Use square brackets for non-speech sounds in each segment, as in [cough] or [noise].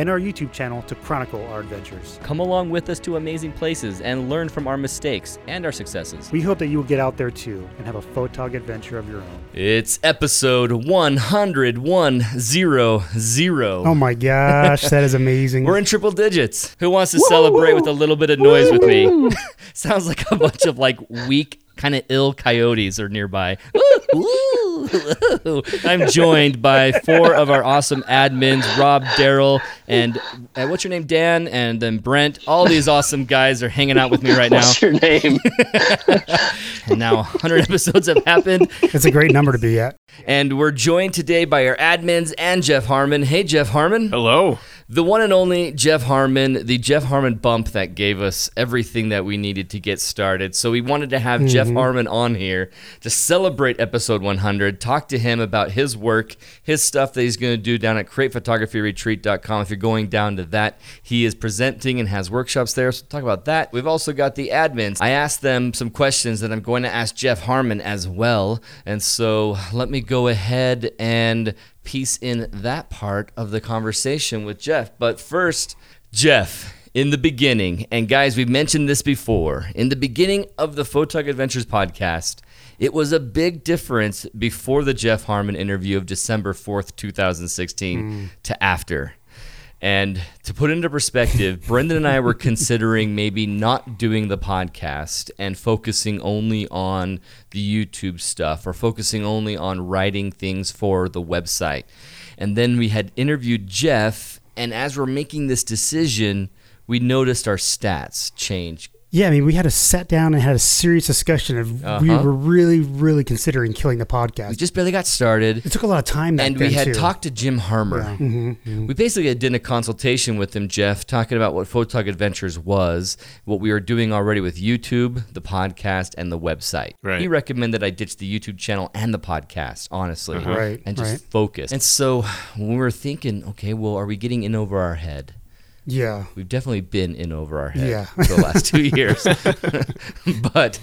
and our YouTube channel to chronicle our adventures. Come along with us to amazing places and learn from our mistakes and our successes. We hope that you will get out there too and have a photog adventure of your own. It's episode 100, 100. Oh my gosh, that is amazing. [laughs] We're in triple digits. Who wants to celebrate with a little bit of noise with me? [laughs] Sounds like a bunch of like weak, kind of ill coyotes are nearby. [laughs] I'm joined by four of our awesome admins, Rob, Daryl, and uh, what's your name, Dan, and then Brent. All these awesome guys are hanging out with me right now. What's your name? [laughs] And now 100 episodes have happened, it's a great number to be at. and we're joined today by our admins and Jeff Harmon. Hey, Jeff Harmon. Hello. The one and only Jeff Harmon, the Jeff Harmon bump that gave us everything that we needed to get started. So we wanted to have Jeff mm-hmm. Harmon on here to celebrate episode 100, talk to him about his work, his stuff that he's going to do down at createphotographyretreat.com. If you're going down to that, he is presenting and has workshops there. So talk about that. We've also got the admins. I asked them some questions that I'm going to ask Jeff Harmon as well. And so let me go ahead and piece in that part of the conversation with Jeff. But first, Jeff, in the beginning, and guys, we've mentioned this before, in the beginning of the Photog Adventures podcast, it was a big difference before the Jeff Harmon interview of December 4th, 2016 mm. to after. And to put into perspective, Brendan and I were considering maybe not doing the podcast and focusing only on the YouTube stuff or focusing only on writing things for the website. And then we had interviewed Jeff, and as we're making this decision, we noticed our stats change. Yeah, I mean, we had a sat down and had a serious discussion of we Uh-huh. were really, really considering killing the podcast. We just barely got started. It took a lot of time back and then we had too. talked to Jim Harmer. Mm-hmm, mm-hmm. We basically did a consultation with him, Jeff, talking about what Photog Adventures was, what we were doing already with YouTube, the podcast, and the website. Right. He recommended I ditch the YouTube channel and the podcast, honestly, uh-huh. Right, and just right. focus. And so when we were thinking, okay, well, are we getting in over our head? Yeah. We've definitely been in over our head Yeah. for the last two [laughs] years. [laughs] but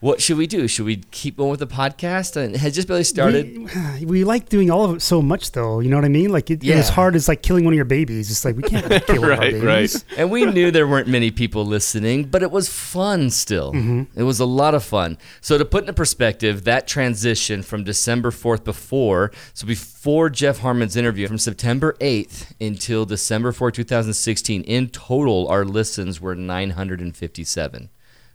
what should we do? Should we keep going with the podcast? And has just barely started. We, [sighs] we like doing all of it so much, though. You know what I mean? Like, it, Yeah. it's hard as like killing one of your babies. It's like we can't kill one of our [laughs] babies. right. And we knew there weren't many people listening, but it was fun still. Mm-hmm. It was a lot of fun. So, to put into perspective, that transition from December 4th before, so before Jeff Harmon's interview, from September 8th until December 4th, 2016, in total, our listens were 957.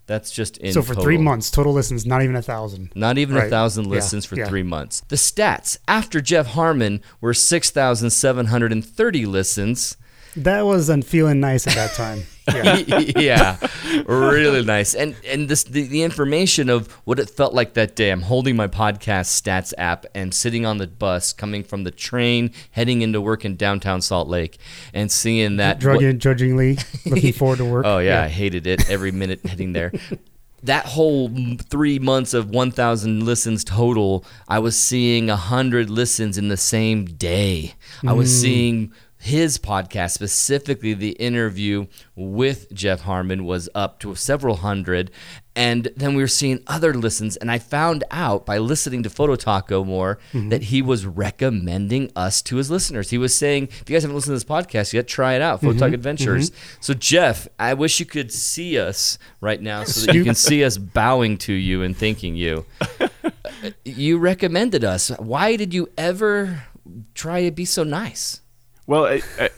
That's just in So for three months, total listens, not even a thousand. Not even a Right. thousand Yeah, listens for yeah. three months. The stats after Jeff Harmon were 6,730 listens. That wasn't feeling nice at that time. [laughs] Yeah. [laughs] yeah, really nice. And and this the, the information of what it felt like that day. I'm holding my podcast stats app and sitting on the bus, coming from the train, heading into work in downtown Salt Lake, and seeing that. Drug what- in grudgingly, looking forward to work. [laughs] Oh yeah, I hated it every minute heading there. That whole three months of 1,000 listens total, I was seeing 100 listens in the same day. I was mm. seeing his podcast, specifically the interview with Jeff Harmon, was up to several hundred. And then we were seeing other listens. And I found out by listening to Photo Taco more mm-hmm. that he was recommending us to his listeners. He was saying, if you guys haven't listened to this podcast yet, try it out, Photo mm-hmm. Talk Adventures. Mm-hmm. So, Jeff, I wish you could see us right now so that you can see us bowing to you and thanking you. [laughs] You recommended us. Why did you ever try to be so nice? Well, I, I,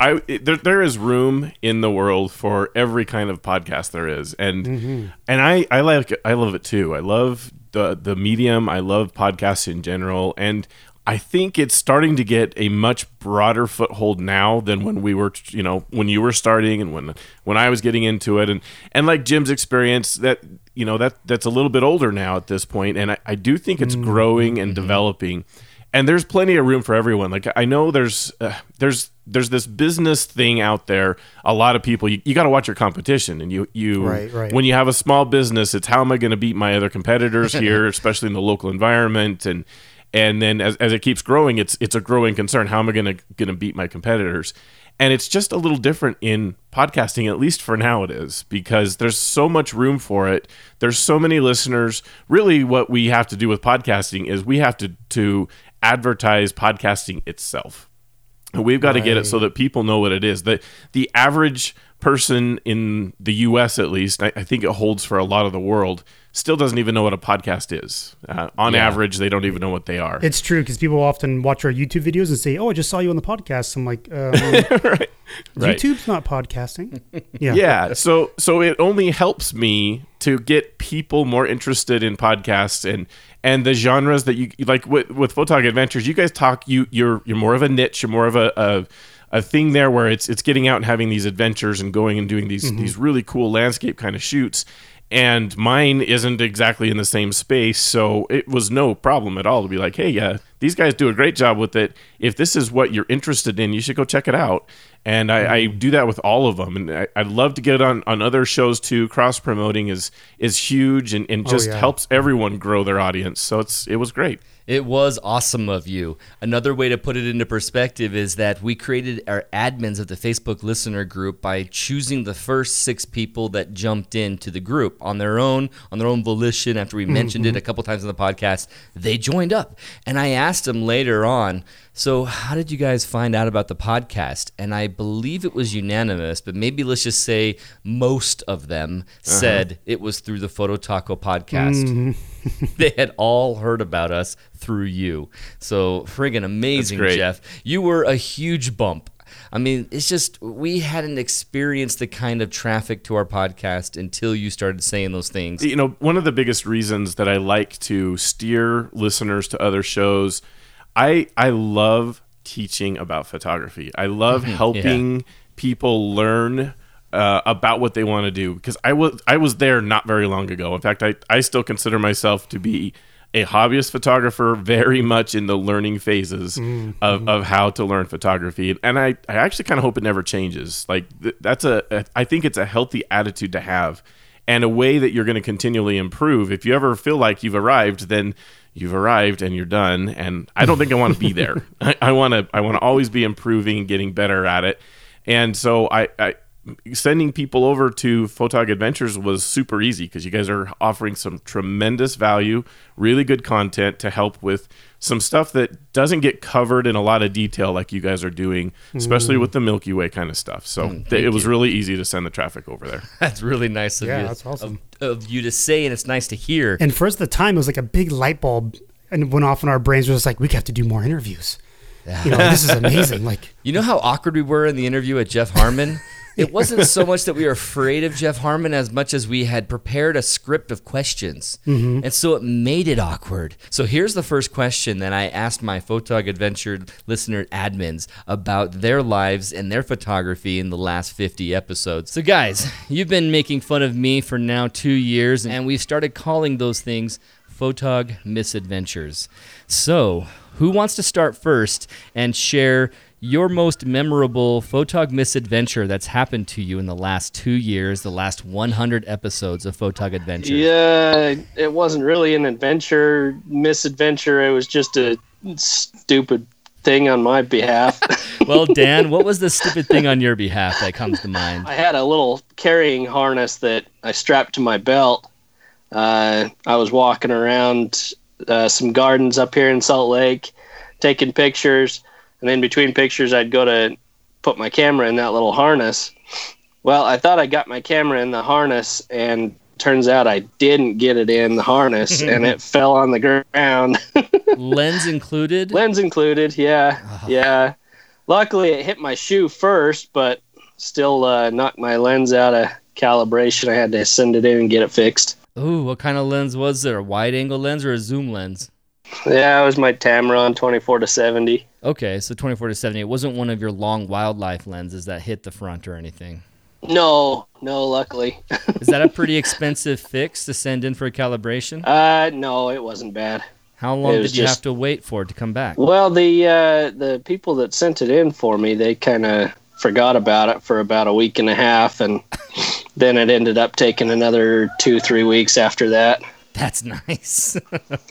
I it, there, there is room in the world for every kind of podcast there is, and mm-hmm. and I, I like I love it too. I love the the medium. I love podcasts in general, and I think it's starting to get a much broader foothold now than when we were, you know, when you were starting and when when I was getting into it, and and like Jim's experience that you know that that's a little bit older now at this point, and I, I do think it's mm-hmm. growing and mm-hmm. developing. And there's plenty of room for everyone. Like I know there's uh, there's there's this business thing out there. A lot of people you, you got to watch your competition, and you you Right, right. when you have a small business, it's how am I going to beat my other competitors [laughs] here, especially in the local environment, and and then as, as it keeps growing, it's it's a growing concern. How am I going to going to beat my competitors? And it's just a little different in podcasting, at least for now it is, because there's so much room for it. There's so many listeners. Really, what we have to do with podcasting is we have to to advertise podcasting itself. We've got to get it so that people know what it is. The the average person in the U.S. at least, I, I think it holds for a lot of the world, still doesn't even know what a podcast is. Uh, on Yeah. average, they don't even know what they are. It's true because people often watch our YouTube videos and say, "Oh, I just saw you on the podcast." I'm like, um, [laughs] right. Right. YouTube's not podcasting. [laughs] Yeah, yeah so so it only helps me to get people more interested in podcasts and and the genres that you like with with photog adventures you guys talk you you're you're more of a niche you're more of a, a a thing there where it's it's getting out and having these adventures and going and doing these mm-hmm. these really cool landscape kind of shoots. And mine isn't exactly in the same space so it was no problem at all to be like hey yeah these guys do a great job with it. If this is what you're interested in you should go check it out and I, I mm-hmm. do that with all of them. And I, i'd love to get it on, on other shows too. Cross promoting is is huge and, and oh, just yeah. helps everyone grow their audience. So it's it was great It was awesome of you. Another way to put it into perspective is that we created our admins of the Facebook listener group by choosing the first six people that jumped into the group on their own, on their own volition. After we mentioned it mm-hmm. a couple times on the podcast, they joined up. And I asked them later on, so how did you guys find out about the podcast? And I believe it was unanimous, but maybe let's just say most of them uh-huh. said it was through the Photo Taco podcast mm-hmm. [laughs] they had all heard about us through you. So friggin' amazing. Jeff. You were a huge bump. I mean, it's just we hadn't experienced the kind of traffic to our podcast until you started saying those things. you know one of the biggest reasons that i like to steer listeners to other shows i i love teaching about photography i love mm-hmm. helping people learn uh, about what they want to do because i was i was there not very long ago in fact i i still consider myself to be a hobbyist photographer very much in the learning phases of, of how to learn photography and i i actually kind of hope it never changes like th- that's a, a i think it's a healthy attitude to have and a way that you're going to continually improve. If you ever feel like you've arrived, then you've arrived and you're done. And I don't think I want to be there. [laughs] I want to I want to always be improving and getting better at it. And so I, I sending people over to Photog Adventures was super easy because you guys are offering some tremendous value, really good content to help with some stuff that doesn't get covered in a lot of detail like you guys are doing, especially mm. with the Milky Way kind of stuff. So mm, th- it was really easy to send the traffic over there. [laughs] That's really nice of Yeah, you. that's awesome. Of, of you to say, and it's nice to hear. And for us at the time, it was like a big light bulb, and it went off in our brains. It was like we have to do more interviews. You know, this is [laughs] amazing. Like, You know how awkward we were in the interview with Jeff Harmon? [laughs] It wasn't so much that we were afraid of Jeff Harmon as much as we had prepared a script of questions. Mm-hmm. And so it made it awkward. So here's the first question that I asked my Photog Adventure listener admins about their lives and their photography in the last 50 episodes. So, guys, you've been making fun of me for now two years, and we've started calling those things Photog Misadventures. So, who wants to start first and share your most memorable Photog misadventure that's happened to you in the last two years, the last 100 episodes of Photog Adventure? Yeah, it wasn't really an adventure, misadventure. It was just a stupid thing on my behalf. [laughs] [laughs] Well, Dan, what was the stupid thing on your behalf that comes to mind? I had a little carrying harness that I strapped to my belt. Uh, I was walking around uh, some gardens up here in Salt Lake, taking pictures, and in between pictures, I'd go to put my camera in that little harness. Well, I thought I got my camera in the harness, and turns out I didn't get it in the harness, [laughs] and it fell on the ground. [laughs] Lens included? Lens included, yeah, yeah. Luckily, it hit my shoe first, but still uh, knocked my lens out of calibration. I had to send it in and get it fixed. Ooh, what kind of lens was there? A wide angle lens or a zoom lens? Yeah, it was my Tamron 24 to 70. Okay, so 24 to 70. It wasn't one of your long wildlife lenses that hit the front or anything. No, no, luckily. Is that a pretty expensive fix to send in for a calibration? uh, no, it wasn't bad. How long did you just- have to wait for it to come back? Well, the uh, the people that sent it in for me, they kind of forgot about it for about a week and a half, and [laughs] then it ended up taking another two, three weeks after that. That's [laughs] nice.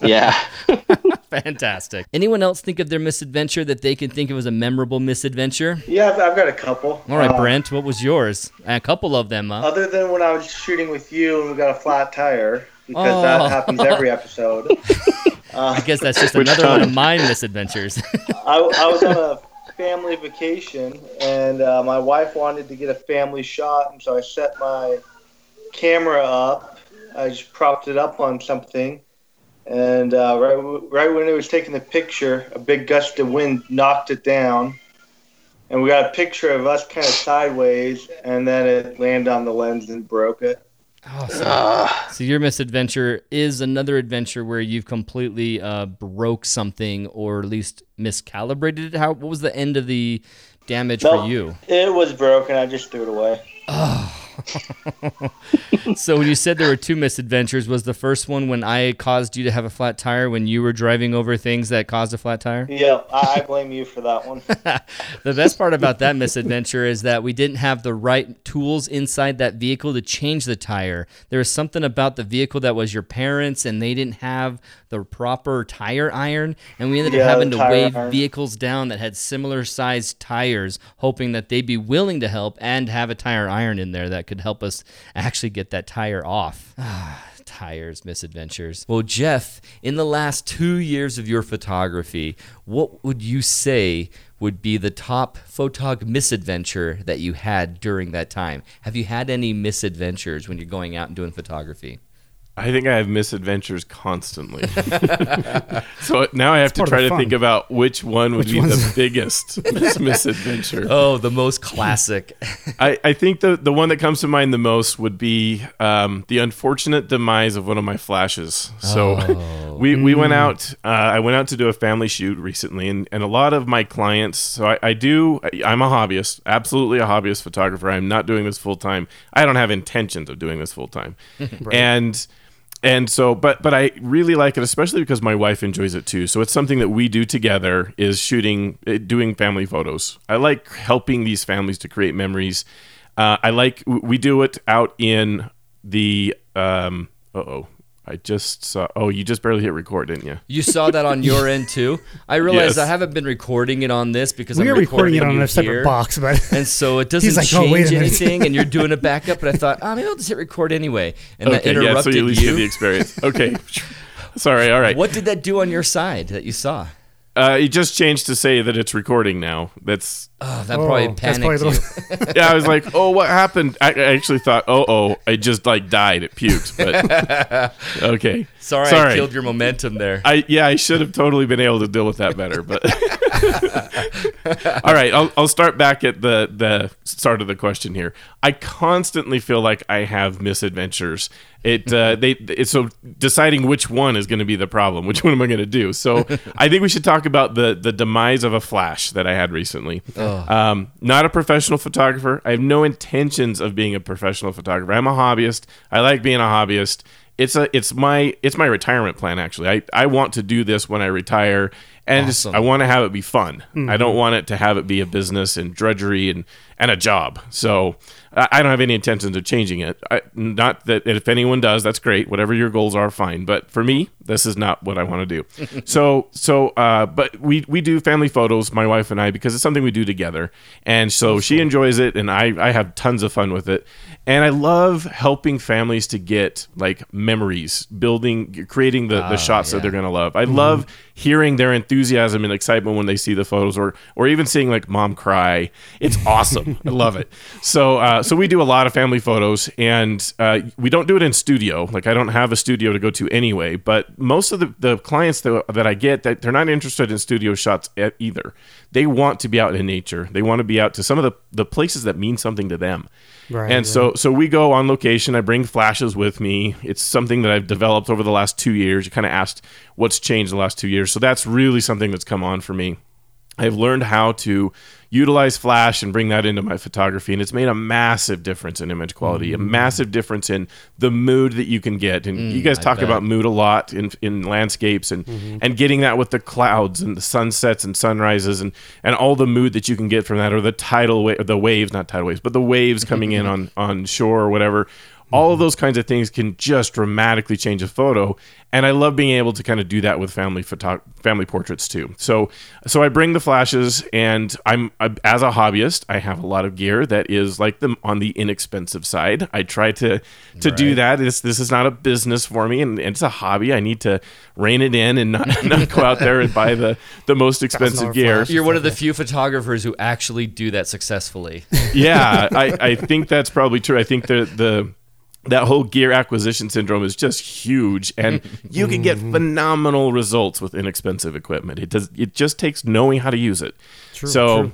Yeah. [laughs] Fantastic. Anyone else think of their misadventure that they can think of as a memorable misadventure? Yeah, I've, I've got a couple. All right, Uh, Brent, what was yours? A couple of them, huh? Other than when I was shooting with you and we got a flat tire, because Oh. that happens every episode. [laughs] I guess that's just Which another one of my misadventures. I, I was on a family vacation and uh, my wife wanted to get a family shot, and so I set my camera up. I just propped it up on something, and uh, right, right when it was taking the picture, a big gust of wind knocked it down. And we got a picture of us kind of sideways, and then it landed on the lens and broke it. Oh, so, so your misadventure is another adventure where you've completely uh, broke something or at least miscalibrated it. How? What was the end of the damage No. for you? It was broken. I just threw it away. [laughs] So when you said there were two misadventures, was the first one when I caused you to have a flat tire when you were driving over things that caused a flat tire? Yeah, I, I blame you for that one. [laughs] The best part about that misadventure is that we didn't have the right tools inside that vehicle to change the tire. There was something about the vehicle that was your parents, and they didn't have the proper tire iron, and we ended up having to wave iron. vehicles down that had similar sized tires, hoping that they'd be willing to help and have a tire iron in there that could help us actually get that tire off. [sighs] Tires, misadventures. Well, Jeff, in the last two years of your photography, what would you say would be the top photog misadventure that you had during that time? Have you had any misadventures when you're going out and doing photography? I think I have misadventures constantly. [laughs] [laughs] so now I have to try to fun. think about which one would Which be the [laughs] biggest misadventure. Oh, the most classic. I, I think the, the one that comes to mind the most would be um, the unfortunate demise of one of my flashes. So we, we went out, uh, I went out to do a family shoot recently, and, and a lot of my clients, so I, I do, I, I'm a hobbyist, absolutely a hobbyist photographer. I'm not doing this full time. I don't have intentions of doing this full time. And and so but but i really like it especially because my wife enjoys it too. So it's something that we do together is shooting eh, doing family photos. I like helping these families to create memories. Uh, i like we do it out in the um uh-oh i just saw oh you just barely hit record didn't you You saw that on your end too. I [laughs] realized Yes. I haven't been recording it on this because we I'm are recording it on a separate here. box, but [laughs] And so it [laughs] doesn't like, change "Oh, wait a minute." anything, and you're doing a backup. But I thought, oh, maybe I'll just hit record anyway, and that okay yeah so interrupted you at least get the experience okay sorry all right What did that do on your side that you saw? Uh, it just changed to say that it's recording now that's Oh, that Oh, probably that's panicked probably you. [laughs] yeah, I was like, oh, what happened? I, I actually thought, oh, oh, I just like died. It puked. But [laughs] okay, Sorry, I Sorry. killed your momentum there. I yeah, I should have totally been able to deal with that better. But [laughs] all right, I'll, I'll start back at the the start of the question here. I constantly feel like I have misadventures. It uh, they it's so deciding which one is going to be the problem. [laughs] Which one am I going to do? So [laughs] I think we should talk about the the demise of a flash that I had recently. Um, not a professional photographer. I have no intentions of being a professional photographer. I'm a hobbyist. I like being a hobbyist it's a it's my it's my retirement plan actually. I, I want to do this when I retire and Awesome. I want to have it be fun. I don't mm-hmm. want it to have it be a business and drudgery and and a job. So I I don't have any intentions of changing it. I, not that if anyone does, that's great. Whatever your goals are, fine. But for me, this is not what I want to do. [laughs] so so uh, but we we do family photos, my wife and I, because it's something we do together. And so she enjoys it, and I I have tons of fun with it. And I love helping families to get like memories, building, creating the, the ah, shots that they're gonna love. I love mm-hmm. Hearing their enthusiasm and excitement when they see the photos, or or even seeing like mom cry. It's awesome. [laughs] I love it. So uh, so we do a lot of family photos, and uh, we don't do it in studio. Like I don't have a studio to go to anyway. But most of the, the clients that, that I get, that they're not interested in studio shots either. They want to be out in nature. They want to be out to some of the, the places that mean something to them. Right, and so so we go on location. I bring flashes with me. It's something that I've developed over the last two years. You kind of asked what's changed the last two years. So that's really something that's come on for me. I've learned how to utilize flash and bring that into my photography and it's made a massive difference in image quality a Mm. massive difference in the mood that you can get. And you mm, guys talk about mood a lot in, in landscapes and mm-hmm. and getting that with the clouds and the sunsets and sunrises and and all the mood that you can get from that or the tidal wa- the waves not tidal waves but the waves mm-hmm. coming in on on shore or whatever all of those kinds of things can just dramatically change a photo and i love being able to kind of do that with family photo- family portraits too. So so i bring the flashes and i'm I, as a hobbyist i have a lot of gear that is like them on the inexpensive side. I try to to do that. This this is not a business for me and, it's a hobby. I need to rein it in and not, [laughs] not go out there and buy the the most expensive gear. Flash. You're one of the few photographers who actually do that successfully. yeah, I, I think that's probably true. I think the the that whole gear acquisition syndrome is just huge, and [laughs] you can get phenomenal results with inexpensive equipment. It does. It just takes knowing how to use it. so. true.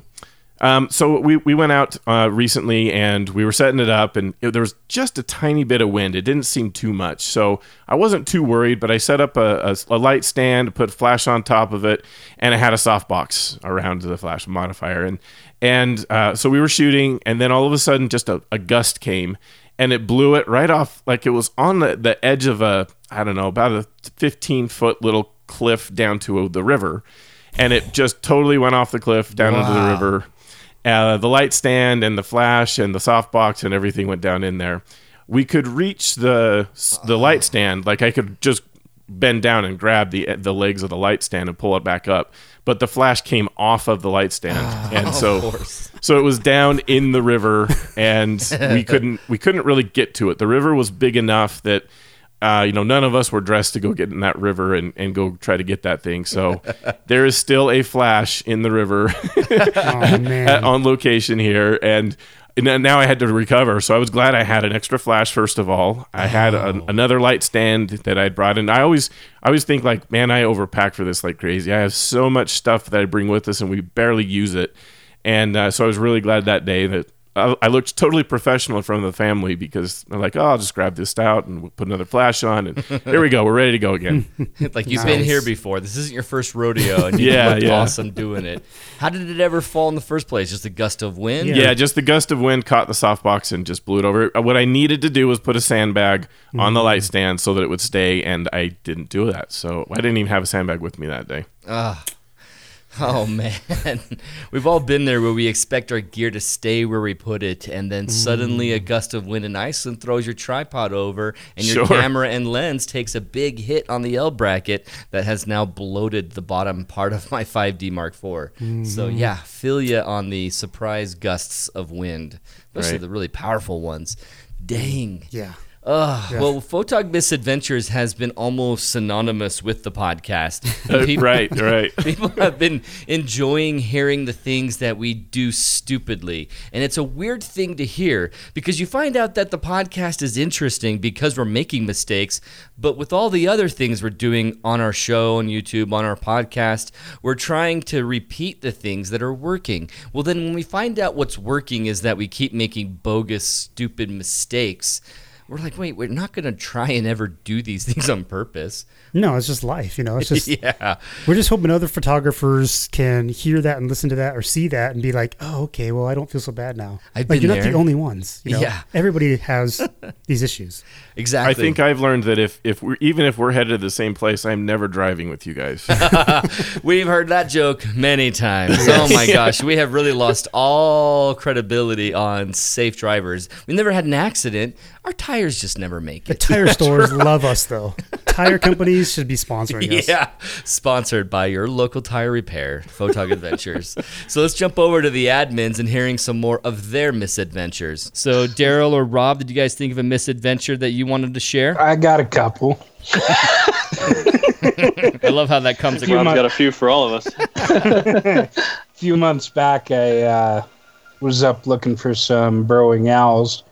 Um, so we, we went out uh, recently and we were setting it up and it, there was just a tiny bit of wind. It didn't seem too much, so I wasn't too worried. But I set up a, a, a light stand, put flash on top of it, and it had a softbox around the flash modifier. And and uh, so we were shooting, and then all of a sudden, just a, a gust came and it blew it right off, like it was on the, the edge of a I don't know about a 15 foot little cliff down to the river, and it just totally went off the cliff down into the river. Uh, the light stand and the flash and the softbox and everything went down in there. We could reach the the light stand, like I could just bend down and grab the the legs of the light stand and pull it back up. But the flash came off of the light stand, [sighs] and so so it was down in the river, and we [laughs] couldn't we couldn't really get to it. The river was big enough that uh, you know none of us were dressed to go get in that river and, and go try to get that thing. So [laughs] there is still a flash in the river [laughs] Oh man. at, on location here, and. And now I had to recover, so I was glad I had an extra flash. First of all, I had an, another light stand that I'd brought in. I always, I always think like, man, I overpack for this like crazy. I have so much stuff that I bring with us, and we barely use it. And uh, so I was really glad that day that I, I looked totally professional in front of the family because they're like, oh, I'll just grab this out and we'll put another flash on, and [laughs] here we go, we're ready to go again. [laughs] like you've been here before. This isn't your first rodeo, and you [laughs] Yeah, looked yeah. awesome doing it. How did it ever fall in the first place? Just a gust of wind? Yeah, just the gust of wind caught the softbox and just blew it over. Uh, What I needed to do was put a sandbag on the light stand so that it would stay, and I didn't do that. So I didn't even have a sandbag with me that day. Oh [laughs] man, we've all been there where we expect our gear to stay where we put it, and then suddenly a mm. gust of wind in Iceland throws your tripod over, and your Sure. camera and lens takes a big hit on the L bracket that has now bloated the bottom part of my 5D Mark IV. So mm-hmm. yeah, feel ya on the surprise gusts of wind, especially Right. the really powerful ones. Dang. yeah. Ugh. Yeah. Well, Photog Misadventures has been almost synonymous with the podcast. [laughs] People- right, right. [laughs] People have been enjoying hearing the things that we do stupidly. And it's a weird thing to hear because you find out that the podcast is interesting because we're making mistakes. But with all the other things we're doing on our show, on YouTube, on our podcast, we're trying to repeat the things that are working. Well, then when we find out what's working is that we keep making bogus, stupid mistakes. We're like, wait, we're not going to try and ever do these things on purpose. No, it's just life. You know, it's [laughs] just yeah. we're just hoping other photographers can hear that and listen to that or see that and be like, oh, okay, well, I don't feel so bad now. I've like been you're not the only ones. You know? Yeah. everybody has [laughs] these issues. Exactly. I think I've learned that if, if we're even if we're headed to the same place, I'm never driving with you guys. [laughs] We've heard that joke many times. Oh my gosh, we have really lost all credibility on safe drivers. We never had an accident. Our tires just never make The it. [laughs] tire stores love us though. Tire companies should be sponsoring us. Yeah, sponsored by your local tire repair, Photog Adventures. so let's jump over to the admins and hearing some more of their misadventures. So Daryl or Rob, did you guys think of a misadventure that you wanted to share? I got a couple. I love how that comes Few across. Rob's months- got a few for all of us. [laughs] A few months back, I uh, was up looking for some burrowing owls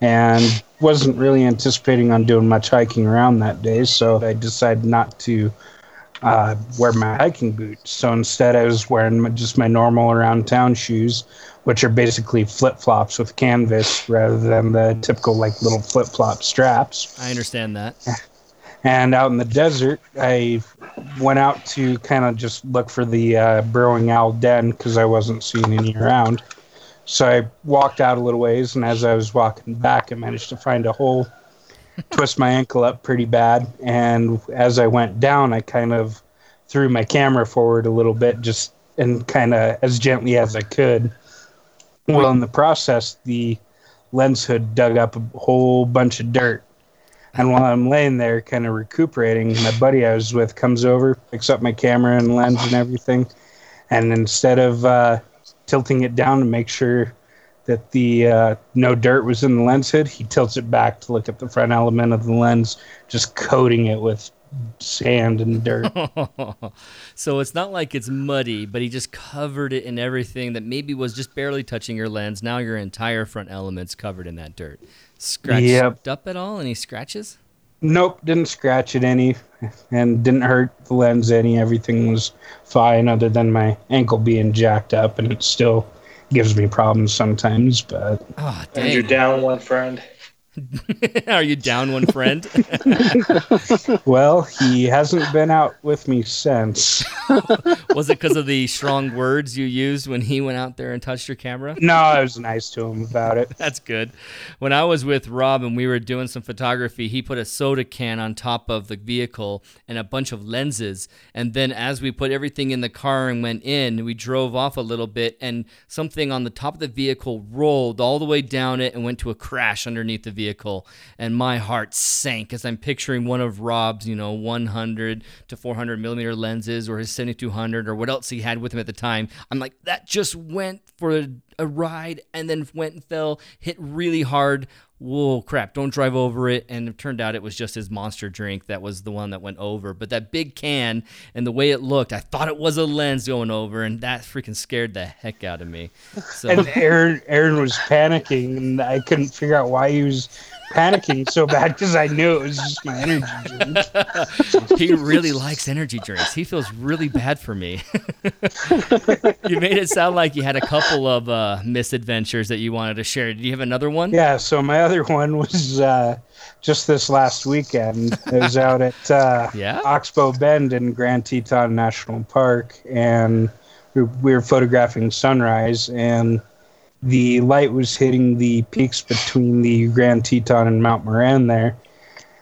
and wasn't really anticipating on doing much hiking around that day, so I decided not to uh, wear my hiking boots. So instead, I was wearing my, just my normal around town shoes, which are basically flip flops with canvas rather than the typical like little flip flop straps. I understand that. [laughs] And out in the desert, I went out to kind of just look for the uh, burrowing owl den because I wasn't seeing any around. So I walked out a little ways, and as I was walking back, I managed to find a hole, twist my ankle up pretty bad. And as I went down, I kind of threw my camera forward a little bit, just and kind of as gently as I could. Well, in the process, the lens hood dug up a whole bunch of dirt. And while I'm laying there, kind of recuperating, my buddy I was with comes over, picks up my camera and lens and everything. And instead of uh, tilting it down to make sure that the uh, no dirt was in the lens hood, he tilts it back to look at the front element of the lens, just coating it with sand and dirt. [laughs] so it's not like it's muddy, but he just covered it in everything that maybe was just barely touching your lens. Now your entire front element's covered in that dirt. Scratched Yep. up at all? Any scratches? Nope, didn't scratch it any, and didn't hurt the lens any. Everything was fine, other than my ankle being jacked up, and it still gives me problems sometimes. But Oh, And you're down one friend. [laughs] Are you down one friend? [laughs] well, he hasn't been out with me since. [laughs] was it because of the strong words you used when he went out there and touched your camera? No, I was nice to him about it. That's good. When I was with Rob and we were doing some photography, he put a soda can on top of the vehicle and a bunch of lenses. And then as we put everything in the car and went in, we drove off a little bit and something on the top of the vehicle rolled all the way down it and went to a crash underneath the vehicle. And my heart sank as I'm picturing one of Rob's, you know, 100 to 400 millimeter lenses or his 7200 or what else he had with him at the time. I'm like, that just went for a, a ride and then went and fell, hit really hard. Whoa, crap, don't drive over it. And it turned out it was just his monster drink that was the one that went over. But that big can and the way it looked, I thought it was a lens going over, and that freaking scared the heck out of me. So. And Aaron, Aaron was panicking, and I couldn't figure out why he was panicking so bad because I knew it was just my energy drink. [laughs] he really likes energy drinks. He feels really bad for me. [laughs] you made it sound like you had a couple of uh, misadventures that you wanted to share. Did you have another one? Yeah, so my other one was uh, just this last weekend. I was out at uh, [laughs] Yeah? Oxbow Bend in Grand Teton National Park, and we we were photographing sunrise, and the light was hitting the peaks between the Grand Teton and Mount Moran there.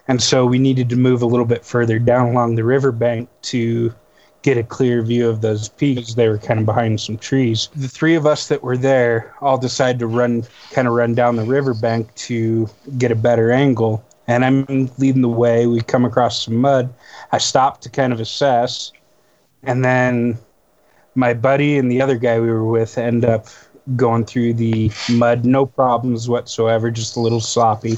And so we needed to move a little bit further down along the riverbank to get a clear view of those peaks. They were kind of behind some trees. The three of us that were there all decided to run, kind of run down the riverbank to get a better angle. And I'm leading the way. We come across some mud. I stopped to kind of assess. And then my buddy and the other guy we were with end up going through the mud, no problems whatsoever, just a little sloppy.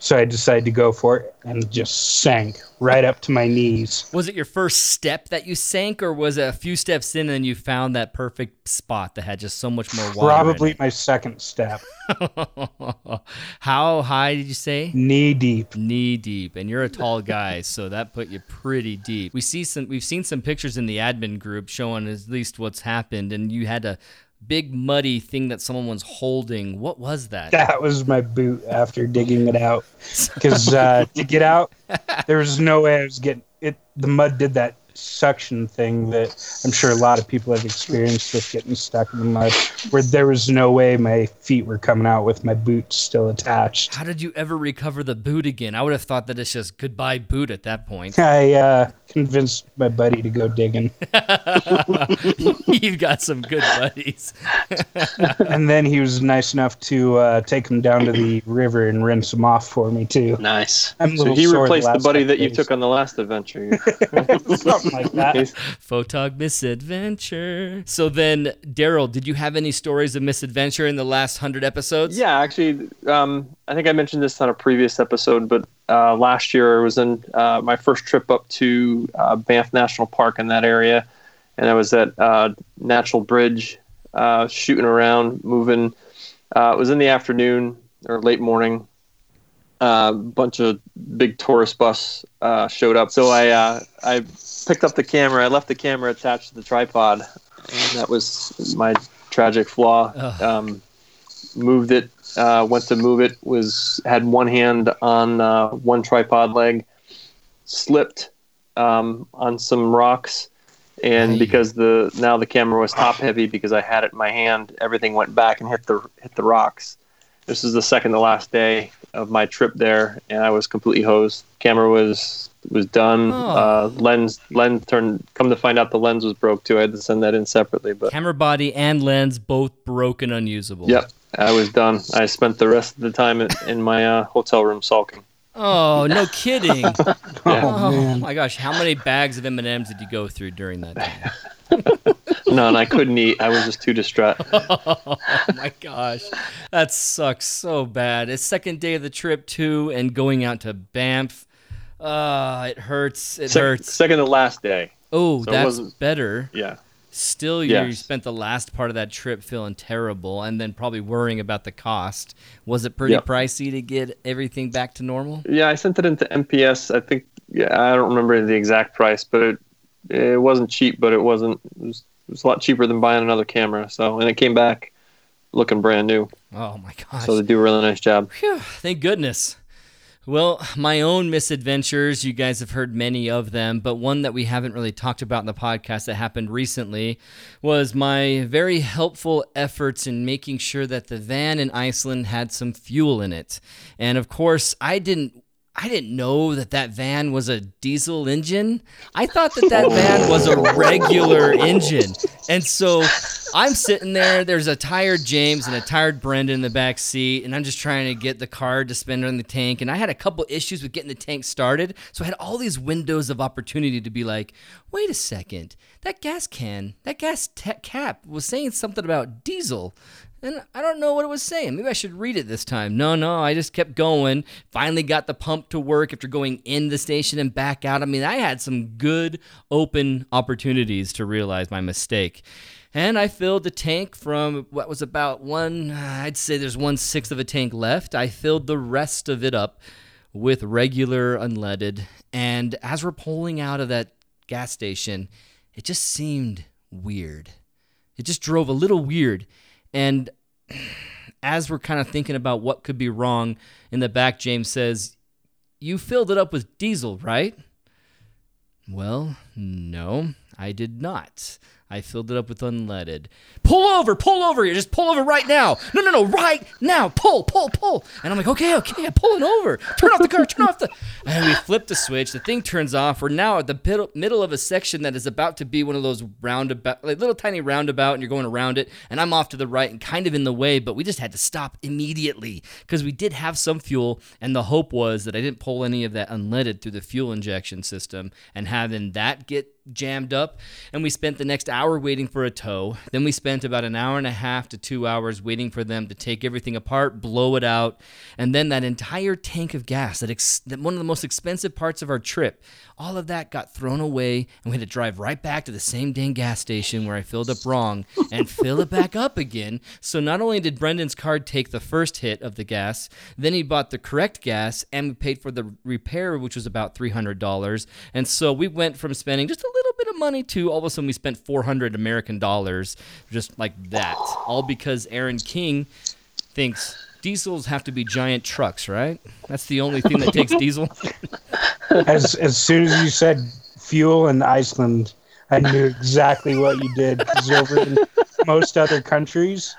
So I decided to go for it and just sank right up to my knees. Was it your first step that you sank, or was it a few steps in and you found that perfect spot that had just so much more water? Probably my second step. [laughs] How high did you say? knee deep. knee deep and you're a tall guy so that put you pretty deep we see some we've seen some pictures in the admin group showing at least what's happened and you had a big muddy thing that someone was holding what was that That was my boot after digging it out. [laughs] Because uh, to get out, there was no way I was getting it. The mud did that suction thing that I'm sure a lot of people have experienced with getting stuck in the mud, where there was no way my feet were coming out with my boots still attached. how did you ever recover the boot again i would have thought that it's just goodbye boot at that point [laughs] I uh, convinced my buddy to go digging, [laughs] you've got some good buddies [laughs] and then he was nice enough to uh, take him down to the river and rinse him off for me too. Nice. I'm So he replaced the buddy couple that you took on the last adventure. Something like that. [laughs] photog misadventure so then daryl did you have any stories of misadventure in the last hundred episodes Yeah, actually, um, I think I mentioned this on a previous episode, but uh, last year I was in uh, my first trip up to uh, Banff National Park in that area, and I was at uh, Natural Bridge, uh, shooting around, moving. Uh, it was in the afternoon or late morning. A bunch of big tourist bus uh, showed up, so I uh, I picked up the camera. I left the camera attached to the tripod, and that was my tragic flaw. Um, moved it uh, went to move it was had one hand on uh, one tripod leg slipped um, on some rocks, and because the now the camera was top heavy because I had it in my hand, everything went back and hit the hit the rocks. This is the second to last day of my trip there, and I was completely hosed. Camera was was done. Oh. Uh, lens lens turned. Come to find out, the lens was broke too. I had to send that in separately, but Camera body and lens both broken, unusable. Yep, I was done. I spent the rest of the time in, in my uh, hotel room sulking. Oh, no [laughs] kidding. Oh, oh man. my gosh, how many bags of M&Ms did you go through during that time? [laughs] [laughs] No, and I couldn't eat. I was just too distraught. [laughs] oh my gosh, that sucks so bad. It's second day of the trip too, and going out to Banff. Uh, it hurts. It Sec- hurts. Second to last day. Oh, so that's better. Yeah. Still, you Yes. spent the last part of that trip feeling terrible, and then probably worrying about the cost. Was it pretty Yep. pricey to get everything back to normal? Yeah, I sent it into MPS. I think. Yeah, I don't remember the exact price, but it, it wasn't cheap. But it wasn't. It was, it was a lot cheaper than buying another camera. So, and it came back looking brand new. Oh my gosh. So they do a really nice job. Phew, thank goodness. Well, my own misadventures, you guys have heard many of them, but one that we haven't really talked about in the podcast that happened recently was my very helpful efforts in making sure that the van in Iceland had some fuel in it. And of course, I didn't I didn't know that that van was a diesel engine. I thought that that van was a regular engine. And so I'm sitting there. There's a tired James and a tired Brendan in the back seat, and I'm just trying to get the car to spin on the tank. And I had a couple issues with getting the tank started, so I had all these windows of opportunity to be like, "Wait a second, that gas can, that gas ta cap was saying something about diesel." And I don't know what it was saying. Maybe I should read it this time. No, no, I just kept going. Finally got the pump to work after going in the station and back out. I mean, I had some good open opportunities to realize my mistake. And I filled the tank from what was about one, I'd say there's one sixth of a tank left. I filled the rest of it up with regular unleaded. And as we're pulling out of that gas station, it just seemed weird. It just drove a little weird. And as we're kind of thinking about what could be wrong in the back, James says, You filled it up with diesel, right? Well, no, I did not. I filled it up with unleaded. Pull over, pull over here. Just pull over right now. No, no, no, right now. Pull, pull, pull. And I'm like, okay, okay, I'm pulling over. Turn off the car, turn off the. And we flip the switch. The thing turns off. We're now at the middle, middle of a section that is about to be one of those roundabout, like little tiny roundabout, and you're going around it. And I'm off to the right and kind of in the way, but we just had to stop immediately because we did have some fuel. And the hope was that I didn't pull any of that unleaded through the fuel injection system and having that get jammed up and we spent the next hour waiting for a tow. Then we spent about an hour and a half to two hours waiting for them to take everything apart blow it out and then that entire tank of gas that, ex- that one of the most expensive parts of our trip all of that got thrown away and we had to drive right back to the same dang gas station where i filled up wrong and [laughs] fill it back up again. So not only did brendan's card take the first hit of the gas then he bought the correct gas and we paid for the repair which was about $300 and so we went from spending just a little bit of money too. all of a sudden we spent 400 American dollars just like that. All because Aaron King thinks diesels have to be giant trucks, right? That's the only thing that takes diesel. [laughs] as as soon as you said fuel in Iceland, I knew exactly what you did. 'cause over in most other countries,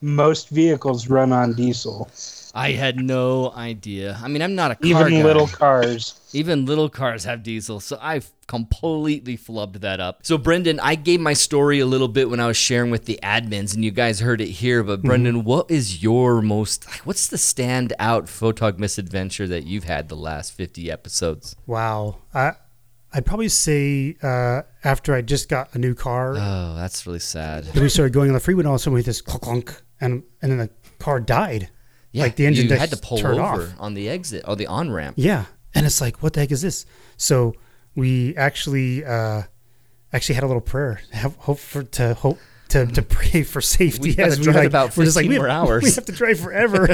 most vehicles run on diesel. I had no idea. I mean, I'm not a car Even guy. little cars. Even little cars have diesel, so I've completely flubbed that up. So, Brendan, I gave my story a little bit when I was sharing with the admins, and you guys heard it here. But, Brendan, what is your most, like, what's the standout photog misadventure that you've had the last 50 episodes? Wow. I I'd probably say uh, after I just got a new car, Oh, that's really sad. then we started going on the freeway, and all of a sudden we hit this clunk, clunk, and and then the car died. Yeah, Like the engine had to pull over off. on the exit or the on ramp. Yeah, and it's like, what the heck is this? So we actually uh, actually had a little prayer, have, hope for to hope. To, to pray for safety We as we drive like about we're just like 15 we more have, [laughs] hours. we have to drive forever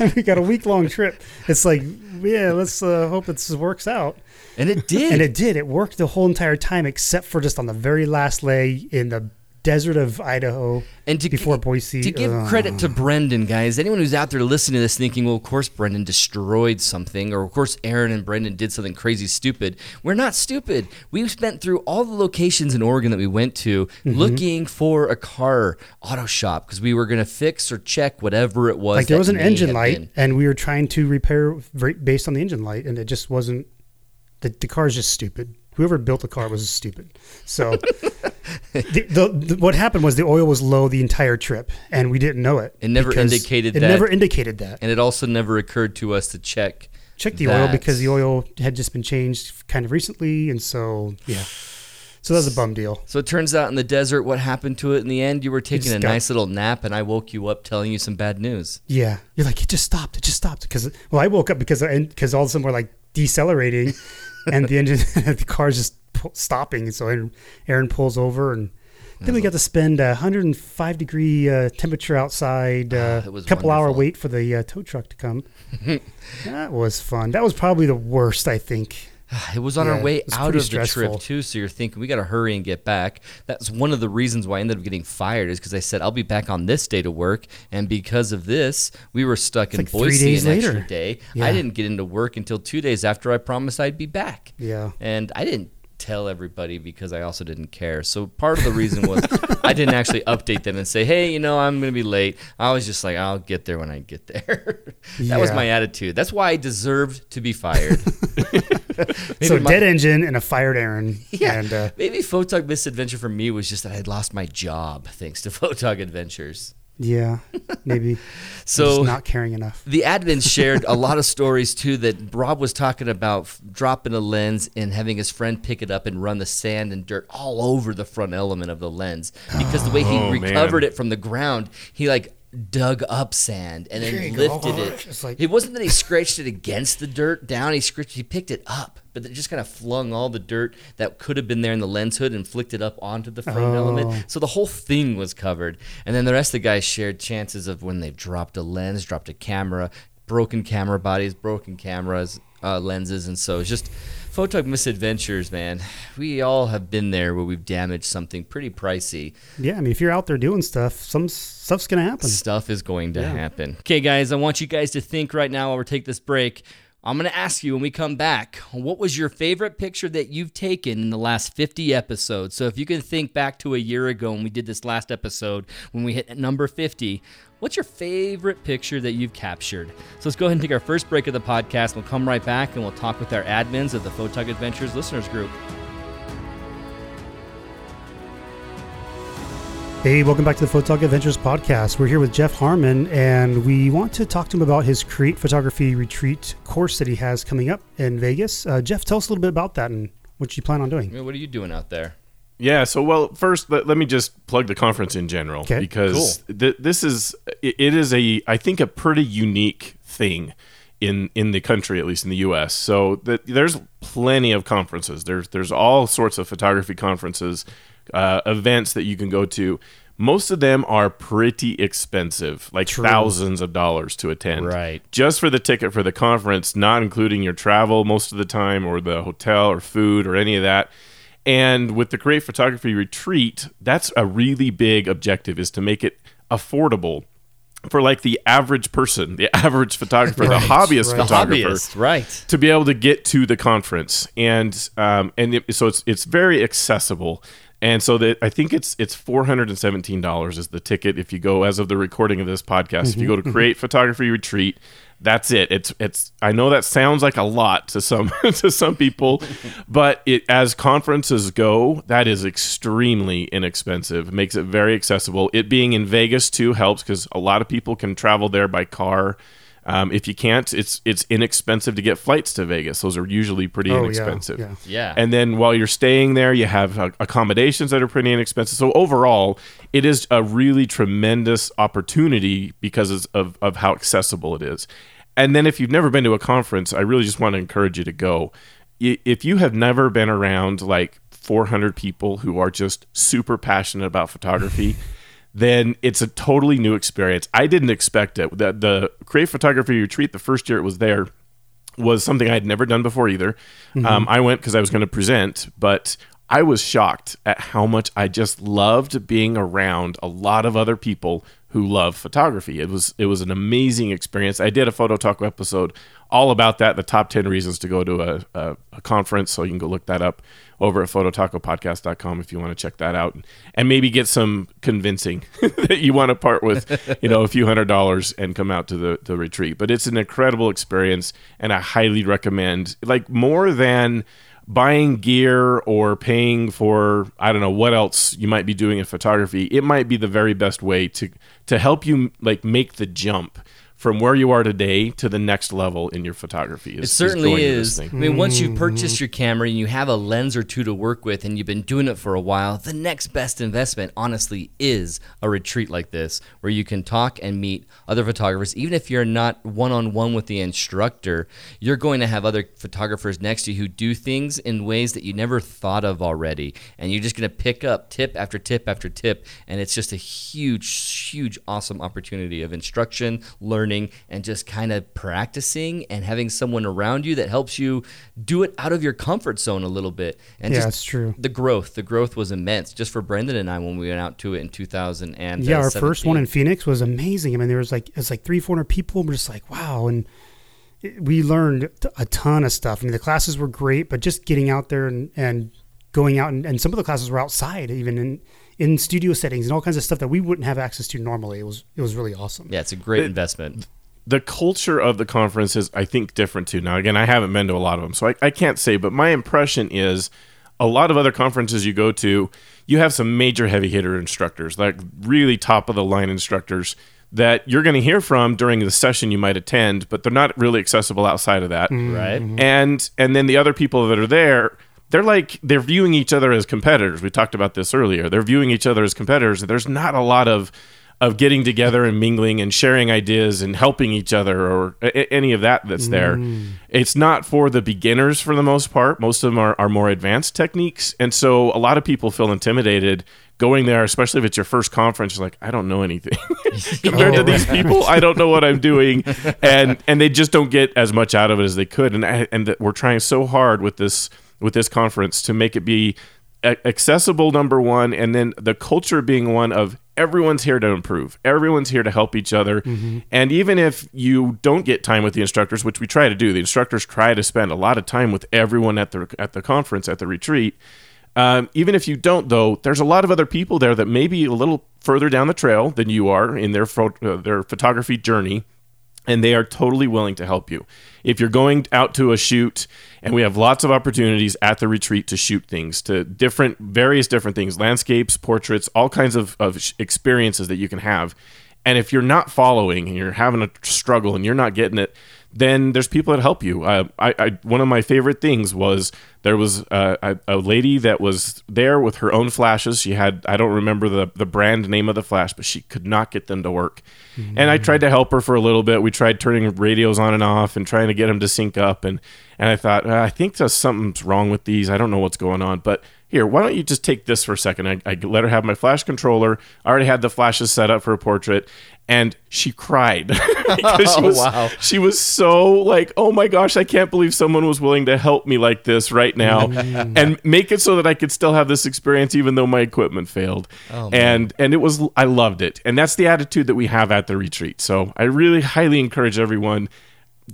[laughs] we got a week long trip it's like yeah let's uh, hope this works out And it did. and it did. It worked the whole entire time, except for just on the very last leg in the desert of Idaho And to before Boise. To give uh, credit to Brendan, guys, anyone who's out there listening to this thinking, well, of course Brendan destroyed something, or of course Aaron and Brendan did something crazy stupid. We're not stupid. We've spent through all the locations in Oregon that we went to Mm-hmm. looking for a car auto shop because we were going to fix or check whatever it was. like there was an engine light, been. and we were trying to repair based on the engine light, and it just wasn't. The, the car is just stupid. Whoever built the car was stupid. So, [laughs] the, the, the, what happened was the oil was low the entire trip, and we didn't know it. It never indicated it that. never indicated that. And it also never occurred to us to check. Check the oil because the oil had just been changed kind of recently, and so yeah. So that was a bum deal. So it turns out in the desert, what happened to it in the end? You were taking a got- nice little nap, and I woke you up telling you some bad news. Yeah, you're like it just stopped. It just stopped because well, I woke up because because all of a sudden we're like decelerating, [laughs] and the [laughs] engine [laughs] the car's just stopping. So Aaron, Aaron pulls over, and then we got to spend a 105 degree uh, temperature outside. Uh, it was couple hour wait for the uh, tow truck to come. [laughs] that was fun. That was probably the worst, I think. [sighs] It was on Yeah, our way out of the trip too, so you're thinking we got to hurry and get back. That's one of the reasons why I ended up getting fired is because I said I'll be back on this day to work, and because of this, we were stuck in like Boise an extra day. Yeah. I didn't get into work until two days after I promised I'd be back. Yeah. and I didn't tell everybody because I also didn't care. So part of the reason was [laughs] I didn't actually update them and say, "Hey, you know, I'm going to be late." I was just like, "I'll get there when I get there." [laughs] that was my attitude. That's why I deserved to be fired. [laughs] [laughs] Maybe so my- dead engine and a fired Aaron. [laughs] yeah, And uh, maybe Photog Misadventure for me was just that I had lost my job thanks to [laughs] Photog Adventures. yeah, maybe So just not caring enough. the admins shared a lot of stories too that Rob was talking about f- dropping a lens and having his friend pick it up and run the sand and dirt all over the front element of the lens because the way he Oh, recovered man. it from the ground, he like dug up sand and then you go. lifted it. Like- it wasn't that he scratched it against the dirt down. He scratched, he picked it up, but it just kind of flung all the dirt that could have been there in the lens hood and flicked it up onto the front Oh. element. So the whole thing was covered. And then the rest of the guys shared chances of when they've dropped a lens, dropped a camera, broken camera bodies, broken cameras, uh, lenses, and so it's just photog misadventures, man. We all have been there where we've damaged something pretty pricey. Yeah, I mean, if you're out there doing stuff, some stuff's gonna happen. Stuff is going to Yeah. happen. Okay, guys, I want you guys to think right now while we take this break. I'm going to ask you when we come back, what was your favorite picture that you've taken in the last 50 episodes? So if you can think back to a year ago when we did this last episode, when we hit number 50, what's your favorite picture that you've captured? So let's go ahead and take our first break of the podcast. We'll come right back and we'll talk with our admins of the Photog Adventures listeners group. Hey, welcome back to the Photog Adventures podcast. We're here with Jeff Harmon, and we want to talk to him about his Create Photography Retreat course that he has coming up in Vegas. Uh, Jeff, tell us a little bit about that and what you plan on doing. What are you doing out there? Yeah. So, well, first, let, let me just plug the conference in general Okay. because th- this is it, it is a I think a pretty unique thing in in the country, at least in the U.S. So that there's plenty of conferences. There's there's all sorts of photography conferences, uh, events that you can go to. Most of them are pretty expensive, like thousands of dollars to attend. Right. Just for the ticket for the conference, not including your travel most of the time, or the hotel, or food, or any of that. And with the Create Photography Retreat, that's a really big objective is to make it affordable for like the average person, the [laughs] average photographer, the hobbyist right. The photographer hobbyist, right. to be able to get to the conference and um, and it, so it's it's very accessible and so that I think it's it's four hundred and seventeen dollars is the ticket. If you go as of the recording of this podcast if you mm-hmm, go to mm-hmm. create photography retreat that's it. It's it's I know that sounds like a lot to some [laughs] to some people but it as conferences go that is extremely inexpensive. It makes it very accessible. It being in Vegas too helps because a lot of people can travel there by car um, if you can't, it's it's inexpensive to get flights to Vegas. Those are usually pretty Oh, inexpensive. yeah. Yeah. And then while you're staying there, you have uh, accommodations that are pretty inexpensive. So overall, it is a really tremendous opportunity because of, of how accessible it is. And then if you've never been to a conference, I really just want to encourage you to go. If you have never been around like 400 people who are just super passionate about photography, [laughs] then it's a totally new experience. I didn't expect it. The, the Create Photography Retreat, the first year it was there, was something I had never done before either. Um, I went because I was going to present, but I was shocked at how much I just loved being around a lot of other people who love photography. It was it was an amazing experience. I did a photo taco episode all about that, the top 10 reasons to go to a, a, a conference. So you can go look that up over at phototacopodcast.com if you want to check that out and maybe get some convincing [laughs] that you want to part with, you know, a few hundred dollars and come out to the, the retreat. But it's an incredible experience and I highly recommend like more than buying gear or paying for I don't know what else you might be doing in photography, it might be the very best way to to help you like make the jump from where you are today to the next level in your photography. Is, it certainly is. is. I mean, once you purchase your camera and you have a lens or two to work with and you've been doing it for a while, the next best investment, honestly, is a retreat like this where you can talk and meet other photographers. Even if you're not one on one with the instructor, you're going to have other photographers next to you who do things in ways that you never thought of already. And you're just going to pick up tip after tip after tip. And it's just a huge, huge, awesome opportunity of instruction, learning learning and just kind of practicing and having someone around you that helps you do it out of your comfort zone a little bit. And yeah, just that's true. The growth, the growth was immense just for Brendan and I when we went out to it in 2000 and yeah, our first one in Phoenix was amazing. I mean, there was like it's like three, four hundred people. We're just like wow, and we learned a ton of stuff. I mean, the classes were great, but just getting out there and, and going out and, and some of the classes were outside, even in in studio settings and all kinds of stuff that we wouldn't have access to normally. It was it was really awesome. Yeah, it's a great it, investment. The culture of the conference is, I think, different too. Now, again, I haven't been to a lot of them, so I, I can't say, but my impression is a lot of other conferences you go to, you have some major heavy hitter instructors, like really top of the line instructors that you're going to hear from during the session you might attend, but they're not really accessible outside of that. Mm-hmm. Right. And and then the other people that are there they're like they're viewing each other as competitors. We talked about this earlier. They're viewing each other as competitors. There's not a lot of of getting together and mingling and sharing ideas and helping each other or a- any of that that's there. Mm. It's not for the beginners for the most part. Most of them are, are more advanced techniques. And so a lot of people feel intimidated going there, especially if it's your first conference. You're like, I don't know anything [laughs] [laughs] compared oh, to these people. I don't know what I'm doing, [laughs] and and they just don't get as much out of it as they could. And I, and we're trying so hard with this with this conference to make it be accessible number one and then the culture being one of everyone's here to improve everyone's here to help each other. Mm-hmm. and even if you don't get time with the instructors which we try to do the instructors try to spend a lot of time with everyone at the at the conference at the retreat. Um, even if you don't though there's a lot of other people there that may be a little further down the trail than you are in their fo- uh, their photography journey and they are totally willing to help you. If you're going out to a shoot, and we have lots of opportunities at the retreat to shoot things, to different, various different things, landscapes, portraits, all kinds of, of experiences that you can have. And if you're not following and you're having a struggle and you're not getting it, then there's people that help you. I, I, one of my favorite things was there was a, a, lady that was there with her own flashes. She had I don't remember the the brand name of the flash, but she could not get them to work. Mm-hmm. And I tried to help her for a little bit. We tried turning radios on and off and trying to get them to sync up. And and I thought uh, I think there's something's wrong with these. I don't know what's going on, but here, why don't you just take this for a second? I, I, let her have my flash controller. I already had the flashes set up for a portrait, and she cried [laughs] because she oh, was wow. she was so like, oh my gosh, I can't believe someone was willing to help me like this right now, mm. [laughs] and make it so that I could still have this experience even though my equipment failed. Oh, and and it was I loved it, and that's the attitude that we have at the retreat. So I really highly encourage everyone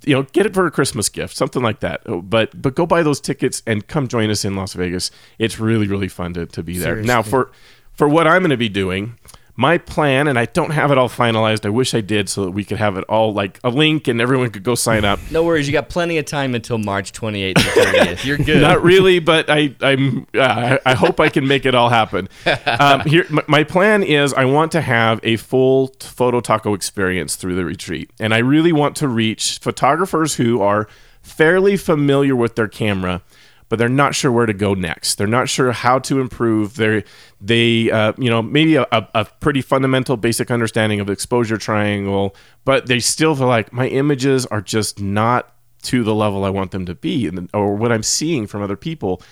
you know, get it for a Christmas gift, something like that. Oh, but but go buy those tickets and come join us in Las Vegas. It's really really fun to, to be there. Seriously. Now for for what I'm going to be doing, my plan, and I don't have it all finalized. I wish I did so that we could have it all like a link and everyone could go sign up. no worries, you got plenty of time until March 28th or 30th. You're good. Not really, but I I'm uh, I hope I can make it all happen. Um, here, my plan is I want to have a full photo taco experience through the retreat, and I really want to reach photographers who are fairly familiar with their camera but they're not sure where to go next. They're not sure how to improve. They they uh, you know maybe a, a, pretty fundamental basic understanding of exposure triangle, but they still feel like my images are just not to the level I want them to be, or what I'm seeing from other people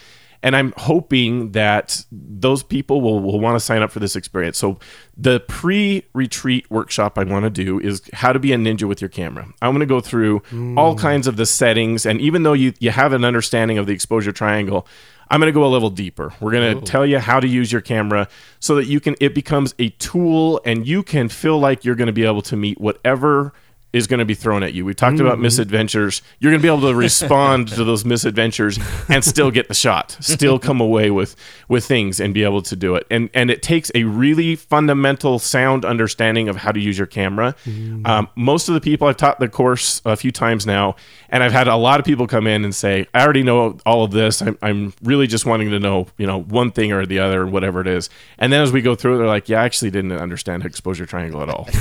and I'm hoping that those people will, will want to sign up for this experience. So the pre-retreat workshop I want to do is how to be a ninja with your camera. I want to go through mm. all kinds of the settings, and even though you you have an understanding of the exposure triangle, I'm going to go a level deeper. We're going to tell you how to use your camera so that you can it becomes a tool and you can feel like you're going to be able to meet whatever is going to be thrown at you. We talked about misadventures. You're going to be able to respond to those misadventures and still get the shot, still come away with with things and be able to do it. And and it takes a really fundamental, sound understanding of how to use your camera. Um, most of the people I've taught the course a few times now, and I've had a lot of people come in and say, "I already know all of this. I'm, I'm really just wanting to know, you know, one thing or the other, whatever it is." And then as we go through it, they're like, "Yeah, I actually didn't understand exposure triangle at all." [laughs]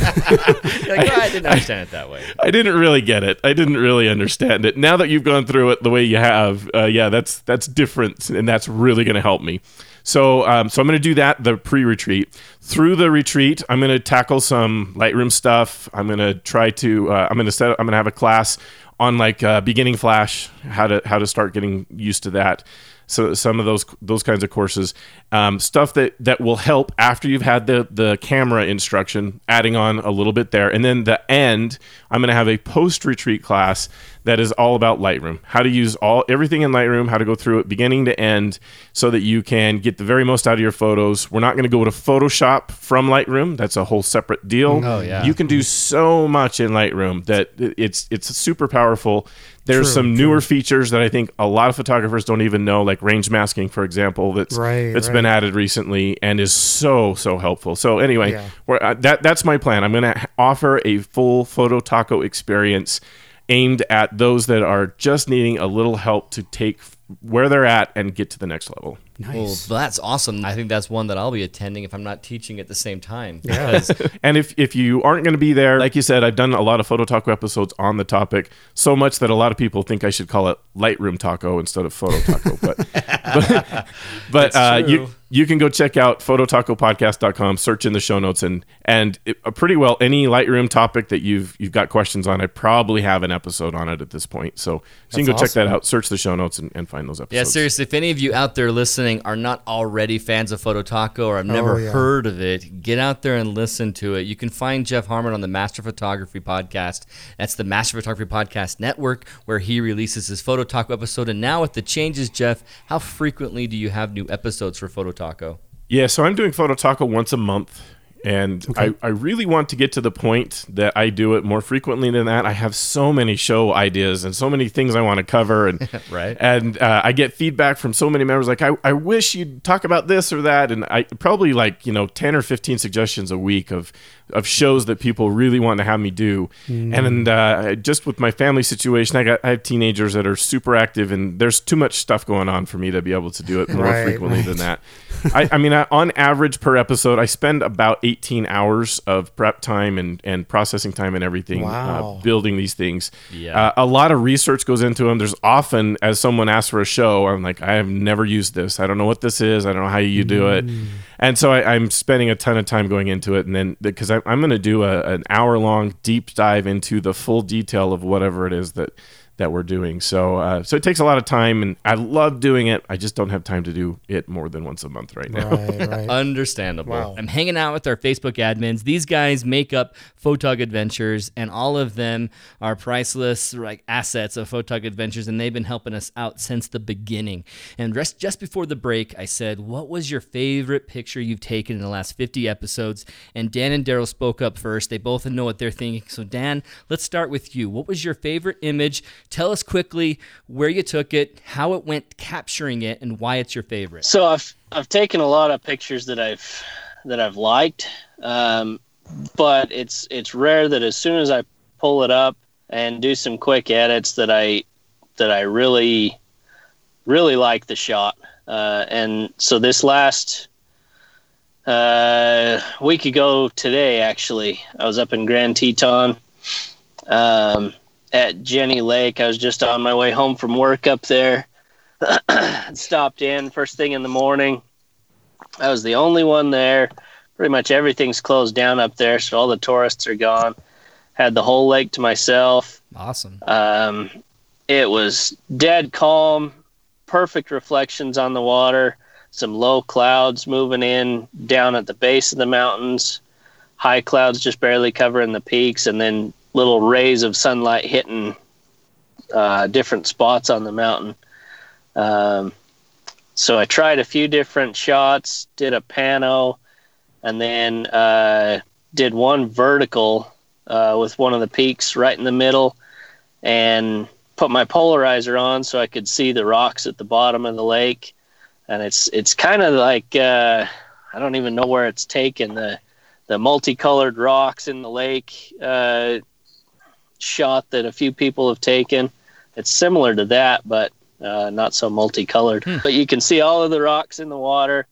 Like, "Oh, I didn't [laughs] understand it that way. I didn't really get it. I didn't really understand it. Now that you've gone through it the way you have, uh, yeah, that's that's different, and that's really going to help me. So, um, so I'm going to do that the pre-retreat. Through the retreat, I'm going to tackle some Lightroom stuff. I'm going to try to. Uh, I'm going to set. I'm going to have a class on like uh, beginning Flash, how to how to start getting used to that. So some of those those kinds of courses, um, stuff that that will help after you've had the the camera instruction, adding on a little bit there, and then the end. I'm going to have a post retreat class that is all about Lightroom, how to use all everything in Lightroom, how to go through it beginning to end, so that you can get the very most out of your photos. We're not going to go to Photoshop from Lightroom; that's a whole separate deal. Oh, yeah. you can do so much in Lightroom that it's it's super powerful. There's True, some newer features that I think a lot of photographers don't even know, like range masking, for example, that's Right, that's right. been added recently and is so so helpful. So anyway, Yeah. we're, uh, that that's my plan. I'm going to offer a full photo taco experience aimed at those that are just needing a little help to take where they're at and get to the next level. Well, that's awesome. I think that's one that I'll be attending if I'm not teaching at the same time. Yeah. [laughs] And if, if you aren't going to be there, like you said, I've done a lot of photo taco episodes on the topic, so much that a lot of people think I should call it Lightroom Taco instead of Photo Taco. But [laughs] but, [laughs] but uh, you you can go check out phototacopodcast.com, search in the show notes, and and it, uh, pretty well any Lightroom topic that you've you've got questions on, I probably have an episode on it at this point. So, so you can go That's check that out, search the show notes, and, and find those episodes. Yeah, seriously, if any of you out there listening are not already fans of Photo Taco or have oh, never Oh, yeah. heard of it, get out there and listen to it. You can find Jeff Harmon on the Master Photography Podcast. That's the Master Photography Podcast Network, where he releases his Photo Taco episode. And now with the changes, Jeff, how frequently do you have new episodes for Photo Taco? Yeah, so I'm doing Photo Taco once a month. And I, I really want to get to the point that I do it more frequently than that. I have so many show ideas and so many things I want to cover. And [laughs] Right. and uh, I get feedback from so many members like, I, I wish you'd talk about this or that. And I probably like, you know, 10 or 15 suggestions a week of, of shows that people really want to have me do. And uh, just with my family situation, I got I have teenagers that are super active and there's too much stuff going on for me to be able to do it more Right, frequently right. than that. [laughs] I, I mean, I, on average per episode, I spend about 18 hours of prep time and, and processing time and everything Wow. uh, building these things. Yeah. Uh, a lot of research goes into them. There's often, as someone asks for a show, I'm like, I have never used this. I don't know what this is. I don't know how you do it. And so I, I'm spending a ton of time going into it. And then because I, I'm going to do a, an hour long deep dive into the full detail of whatever it is that that we're doing. So uh, so it takes a lot of time, and I love doing it. I just don't have time to do it more than once a month right now. Right, right. [laughs] Understandable. Wow. I'm hanging out with our Facebook admins. These guys make up Photog Adventures, and all of them are priceless like assets of Photog Adventures, and they've been helping us out since the beginning. And just just before the break, I said, "What was your favorite picture you've taken in the last 50 episodes?" And Dan and Daryl spoke up first. They both know what they're thinking. So Dan, let's start with you. What was your favorite image? Tell us quickly where you took it, how it went capturing it, and why it's your favorite. So I've I've taken a lot of pictures that I've that I've liked, um, but it's it's rare that as soon as I pull it up and do some quick edits that I that I really really like the shot. Uh, and so this last uh, week ago today, actually, I was up in Grand Teton um, at Jenny Lake. I was just on my way home from work up there. [clears throat] stopped in first thing in the morning. I was the only one there. Pretty much everything's closed down up there, so all the tourists are gone. Had the whole lake to myself. Awesome. Um, it was dead calm, perfect reflections on the water, some low clouds moving in down at the base of the mountains, high clouds just barely covering the peaks, and then little rays of sunlight hitting uh, different spots on the mountain. Um, so I tried a few different shots, did a pano, and then uh, did one vertical uh, with one of the peaks right in the middle, and put my polarizer on so I could see the rocks at the bottom of the lake. And it's it's kind of like uh, I don't even know where it's taken the the multicolored rocks in the lake uh, shot that a few people have taken. It's similar to that, but uh, not so multicolored. Hmm. But you can see all of the rocks in the water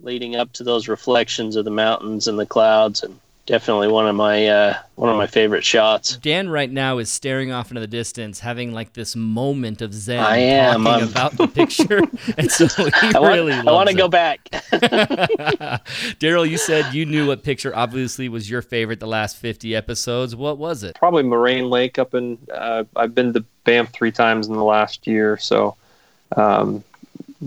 leading up to those reflections of the mountains and the clouds, and definitely one of my uh, one of my favorite shots. Dan right now is staring off into the distance, having like this moment of zen, I am, talking I'm- about the picture, [laughs] [laughs] and so he I want, really I want to go back. [laughs] Daryl, you said you knew what picture obviously was your favorite the last 50 episodes. What was it? Probably Moraine Lake up in. Uh, I've been to Banff three times in the last year, so um,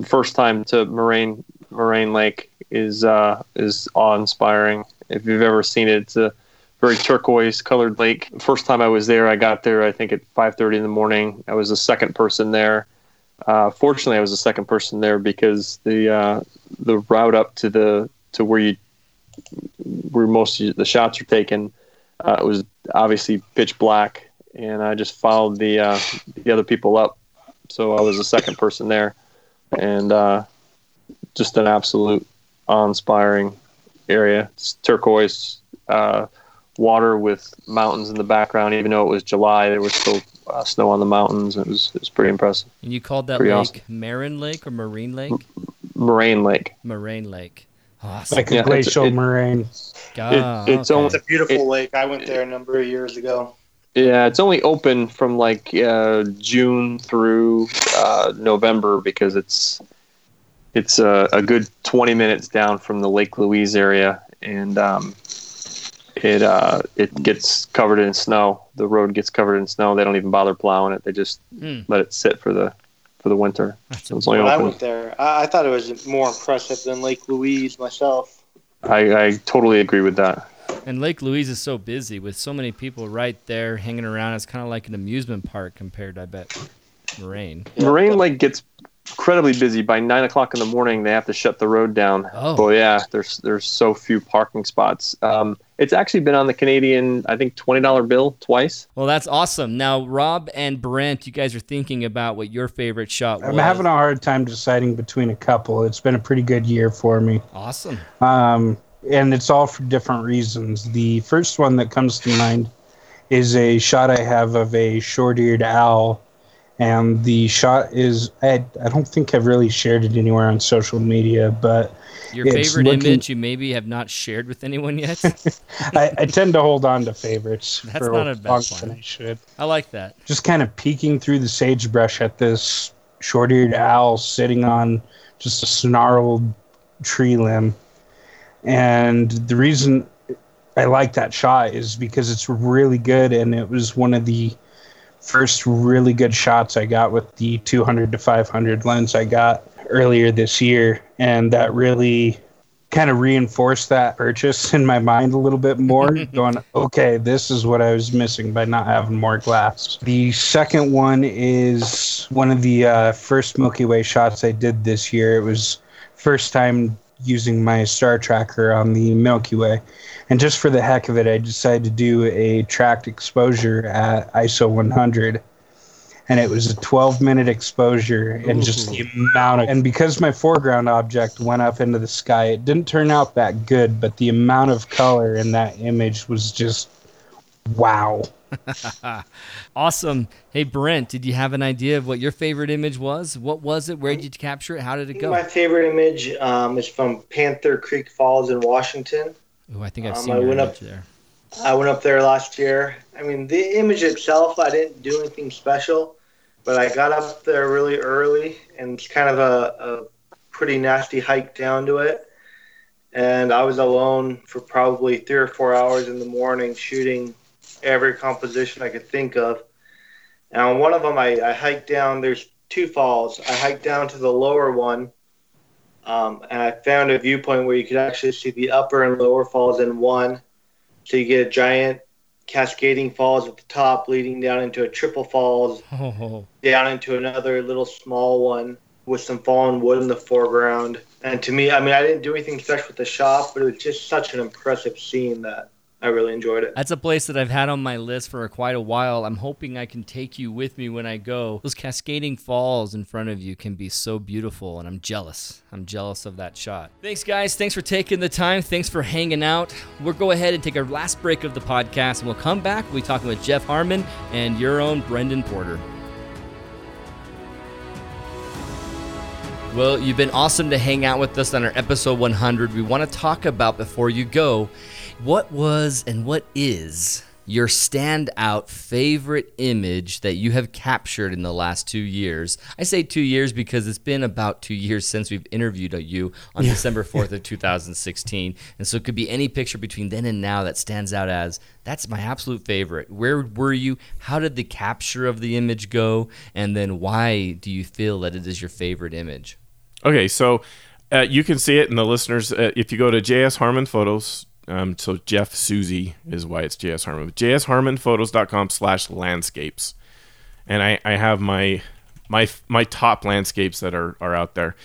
first time to Moraine Moraine Lake is uh, is awe inspiring. If you've ever seen it, it's a very turquoise colored lake. First time I was there, I got there I think at 5:30 in the morning. I was the second person there. Uh, fortunately, I was the second person there because the uh, the route up to the to where you where most of the shots are taken uh, it was obviously pitch black, and I just followed the uh, the other people up. So I was the second person there, and uh, just an absolute awe-inspiring area. It's turquoise uh, water with mountains in the background. Even though it was July, there was still uh, snow on the mountains. It was it was pretty impressive. And you called that Pretty lake awesome. Marin Lake or Marine Lake? Moraine Lake. Moraine Lake. Awesome. like a Yeah, it's- glacial it- moraine. Ah, it's okay. almost- It's a beautiful It- lake. I went there a number of years ago. Yeah, it's only open from like uh, June through uh, November because it's it's uh, a good 20 minutes down from the Lake Louise area, and um, it uh, it gets covered in snow. The road gets covered in snow. They don't even bother plowing it. They just Hmm. let it sit for the for the winter. That's So it's only When I went there, I, I thought it was more impressive than Lake Louise myself. I, I totally agree with that. And Lake Louise is so busy with so many people right there hanging around. It's kind of like an amusement park compared, I bet, Moraine. Moraine Lake gets incredibly busy. By nine o'clock in the morning, they have to shut the road down. Oh. Well, yeah, there's there's so few parking spots. Um, it's actually been on the Canadian, I think, twenty dollar bill twice. Well, that's awesome. Now, Rob and Brent, you guys are thinking about what your favorite shot was. I'm having a hard time deciding between a couple. It's been a pretty good year for me. awesome. Um, and it's all for different reasons. The first one that comes to mind is a shot I have of a short-eared owl, and the shot is I, I don't think I've really shared it anywhere on social media, but Your favorite looking- image you maybe have not shared with anyone yet. [laughs] I, I tend to hold on to favorites That's for not a bad plan. I should. I like that. Just kind of peeking through the sagebrush at this short-eared owl sitting on just a snarled tree limb, and the reason I like that shot is because it's really good, and it was one of the first really good shots I got with the 200 to 500 lens I got earlier this year, and that really kind of reinforced that purchase in my mind a little bit more. [laughs] going, okay, this is what I was missing by not having more glass. The second one is one of the uh, first Milky Way shots I did this year. It was first time using my star tracker on the Milky Way. And just for the heck of it, I decided to do a tracked exposure at ISO 100. And it was a 12 minute exposure, and just the amount of. And because my foreground object went up into the sky, it didn't turn out that good, but the amount of color in that image was just wow. [laughs] Awesome. Hey, Brent, did you have an idea of what your favorite image was? What was it? Where did you capture it? How did it go? My favorite image um, is from Panther Creek Falls in Washington. Oh, I think I've Um, seen I went up- there. I went up there last year. I mean, the image itself, I didn't do anything special, but I got up there really early, and it's kind of a, a pretty nasty hike down to it. And I was alone for probably three or four hours in the morning shooting every composition I could think of. And on one of them, I, I hiked down, there's two falls. I hiked down to the lower one, um, and I found a viewpoint where you could actually see the upper and lower falls in one. So you get a giant cascading falls at the top, leading down into a triple falls, [laughs] Oh, down into another little small one with some fallen wood in the foreground. And to me, I mean, I didn't do anything special with the shot, but it was just such an impressive scene that I really enjoyed it. That's a place that I've had on my list for quite a while. I'm hoping I can take you with me when I go. Those cascading falls in front of you can be so beautiful, and I'm jealous. I'm jealous of that shot. Thanks, guys. Thanks for taking the time. Thanks for hanging out. We'll go ahead and take our last break of the podcast, and we'll come back. We'll be talking with Jeff Harmon and your own Brendan Porter. Well, you've been awesome to hang out with us on our episode 100. We want to talk about before you go what was and what is your standout favorite image that you have captured in the last two years? I say two years because it's been about two years since we've interviewed you on yeah. December [laughs] 4th of 2016. And so it could be any picture between then and now that stands out as that's my absolute favorite. Where were you? How did the capture of the image go? And then why do you feel that it is your favorite image? Okay, so uh, you can see it in the listeners. Uh, if you go to JS Harmon Photos, um, so Jeff Susie is why it's JS Harmon. JSHarmonPhotos.com slash landscapes. And I, I have my my my top landscapes that are, are out there.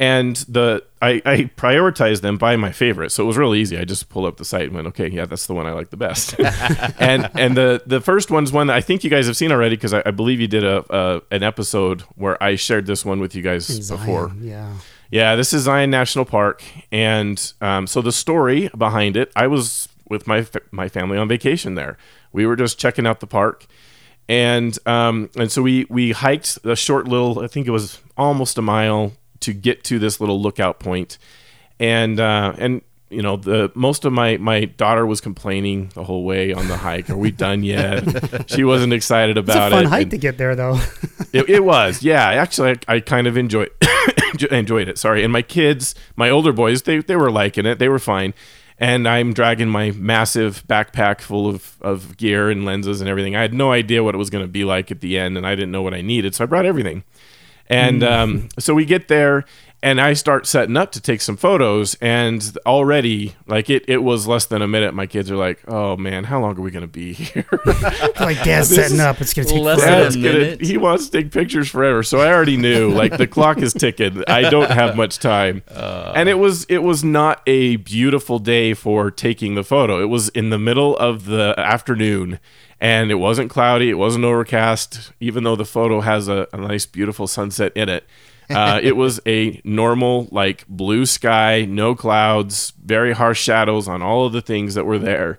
And the I, I prioritize them by my favorite. So it was really easy. I just pulled up the site and went, okay, yeah, that's the one I like the best. [laughs] and and the the first one's one that I think you guys have seen already because I, I, believe you did a, a, an episode where I shared this one with you guys Zion, before. Yeah. Yeah, this is Zion National Park, and um, so the story behind it, I was with my my family on vacation there. We were just checking out the park, and um, and so we we hiked a short little, I think it was almost a mile to get to this little lookout point, and uh, and you know the most of my my daughter was complaining the whole way on the hike are we done yet [laughs] she wasn't excited about it. it's a fun it hike and to get there though it, it, was yeah actually I, I kind of enjoyed enjoyed it sorry. And my kids my older boys they, they were liking it they were fine. And i'm dragging my massive backpack full of, of gear and lenses and everything. I had no idea what it was going to be like at the end and i didn't know what i needed so i brought everything. And mm. um, so we get there and I start setting up to take some photos, and already, like it, it was less than a minute. My kids are like, "Oh man, how long are we gonna be here?" [laughs] like Dad's setting up. It's gonna take less Dad's than a minute. Gonna, he wants to take pictures forever, so I already knew. Like the clock is ticking. I don't have much time, uh, and it was it was not a beautiful day for taking the photo. It was in the middle of the afternoon. And it wasn't cloudy, it wasn't overcast, even though the photo has a, a nice, beautiful sunset in it uh, it was a normal, like blue sky, no clouds, very harsh shadows on all of the things that were there.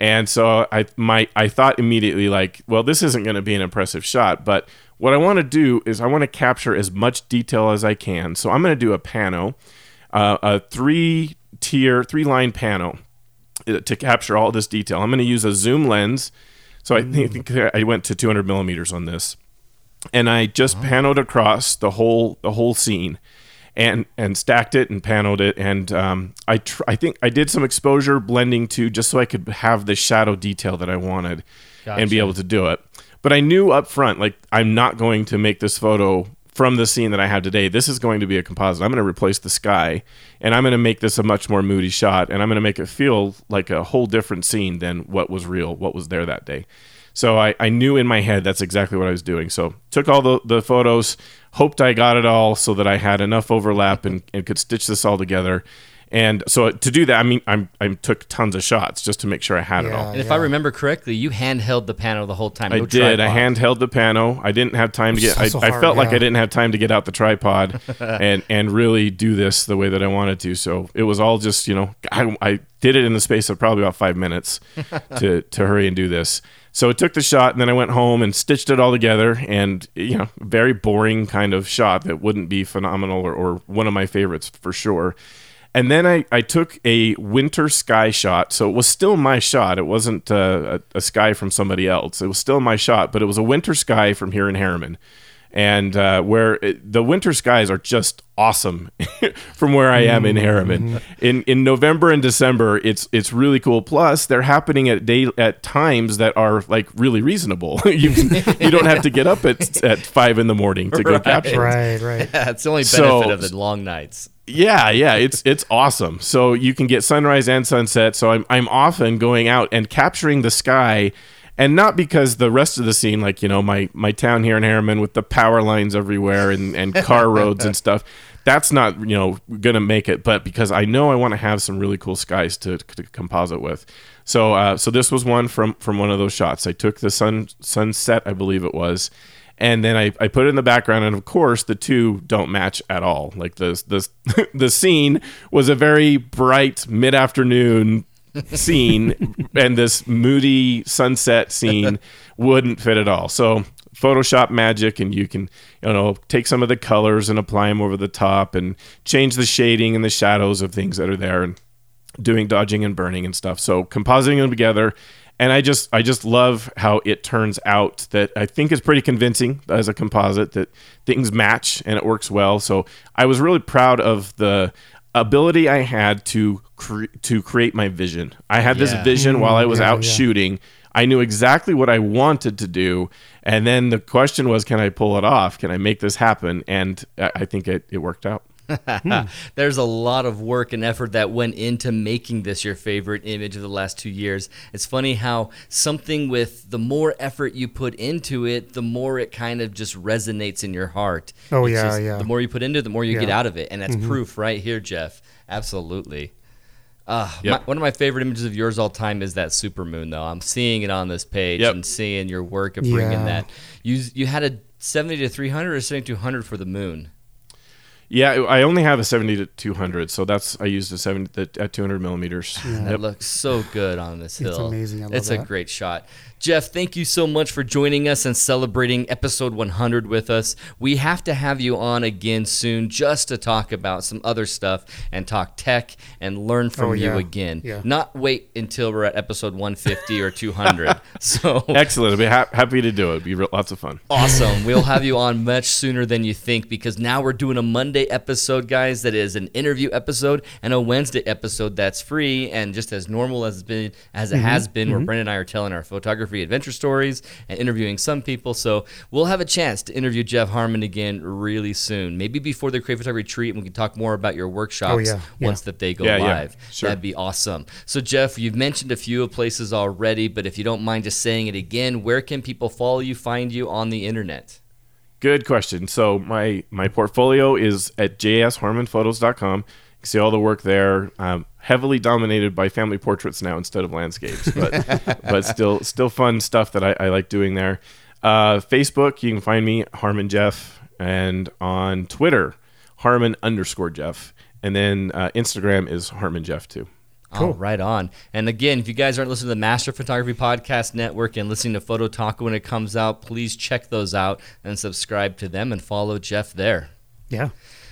And so I my I thought immediately like, well, this isn't going to be an impressive shot, but what I want to do is I want to capture as much detail as I can. So I'm going to do a pano, uh, a three tier, three line pano uh, to capture all this detail. I'm going to use a zoom lens. So I think I went to 200 millimeters on this and I just oh. panoed across the whole the whole scene, and and stacked it and panoed it, and um, I tr- I think I did some exposure blending too, just so I could have the shadow detail that I wanted, gotcha. and be able to do it. But I knew up front, like I'm not going to make this photo from the scene that I have today. This is going to be a composite. I'm going to replace the sky, and I'm going to make this a much more moody shot, and I'm going to make it feel like a whole different scene than what was real, what was there that day. So I, I knew in my head that's exactly what I was doing. So took all the, the photos, hoped I got it all so that I had enough overlap and, and could stitch this all together. And so to do that, I mean, I'm, I took tons of shots just to make sure I had yeah, it all. And if I remember correctly, you handheld the pano the whole time. No I did. Tripod. I handheld the pano. I didn't have time to get. So, I, so hard, I, felt yeah. like I didn't have time to get out the tripod [laughs] and and really do this the way that I wanted to. So it was all just you know I, I did it in the space of probably about five minutes [laughs] to to hurry and do this. So I took the shot and then I went home and stitched it all together. And, you know, very boring kind of shot that wouldn't be phenomenal or, or one of my favorites for sure. And then I, I took a winter sky shot. So it was still my shot. It wasn't uh, a, a, sky from somebody else. It was still my shot, but it was a winter sky from here in Herriman and uh, where it, the winter skies are just awesome [laughs] from where I am in. Herriman. Mm-hmm. In in November and December, it's it's really cool. Plus, they're happening at day at times that are like really reasonable. [laughs] you you don't have to get up at [laughs] at five in the morning to go right. capture. Right, right. Yeah, it's the only benefit so, of the long nights. Yeah, yeah, it's it's awesome. So you can get sunrise and sunset. So I'm I'm often going out and capturing the sky and not because the rest of the scene, like you know, my my town here in Herriman with the power lines everywhere and and car [laughs] roads and stuff. That's not you know gonna make it, but because I know I want to have some really cool skies to, to composite with. So uh, so this was one from from one of those shots. I took the sun sunset, I believe it was, and then I, I put it in the background and of course the two don't match at all like the the, [laughs] the scene was a very bright mid-afternoon scene and this moody sunset scene [laughs] wouldn't fit at all. So photoshop magic and you can you know take some of the colors and apply them over the top and change the shading and the shadows of things that are there and doing dodging and burning and stuff. So compositing them together. And I just I just love how it turns out that I think is pretty convincing as a composite that things match and it works well. So I was really proud of the ability I had to cre- to create my vision. I had this Yeah. vision mm-hmm. while I was yeah, out yeah. shooting. I knew exactly what I wanted to do, and then the question was, can I pull it off? Can I make this happen? And I I think it, it worked out. [laughs] There's a lot of work and effort that went into making this your favorite image of the last two years. It's funny how something with the more effort you put into it, the more it kind of just resonates in your heart. Oh, It's yeah, just- yeah. The more you put into it, the more you get Yeah. Mm-hmm. out of it, and that's proof right here, Jeff. Absolutely. Uh, Yep. my, one of my favorite images of yours all time is that super moon, though. I'm seeing it on this page Yep. and seeing your work of bringing Yeah. that. You you had a 70 to 300 or 7200 for the moon. Yeah, I only have a 70 to 200, so that's I used a 70 the- at 200 millimeters. That Yep. looks so good on this hill. It's amazing. I love it's a great shot. Jeff, thank you so much for joining us and celebrating episode 100 with us. We have to have you on again soon just to talk about some other stuff and talk tech and learn oh, from Oh, you again. Yeah. Not wait until we're at episode 150 or 200. [laughs] So Excellent. I'd be ha- happy to do it. It'd be re- lots of fun. awesome. We'll have you on much sooner than you think because now we're doing a Monday episode, guys, that is an interview episode and a Wednesday episode that's free and just as normal as it's been as it Mm-hmm. has been where Brendan and I are telling our photography adventure stories and interviewing some people. So we'll have a chance to interview Jeff Harmon again really soon. Maybe before the Create Photography Retreat and we can talk more about your workshops Oh, yeah. Yeah. once that they go Yeah, yeah. live. Sure. That'd be awesome. So Jeff, you've mentioned a few of places already, but if you don't mind just saying it again, where can people follow you, find you on the internet? Good question. So my my portfolio is at jsharmonphotos.com. You can see all the work there. Um, heavily dominated by family portraits now instead of landscapes, but [laughs] but still still fun stuff that I, I like doing there. Uh, Facebook, you can find me Harmon Jeff, and on Twitter, Harmon underscore Jeff, and then uh, Instagram is Harmon Jeff too. Oh, right on. And again, if you guys aren't listening to the Master Photography Podcast Network and listening to Photo Taco when it comes out, please check those out and subscribe to them and follow Jeff there. Yeah.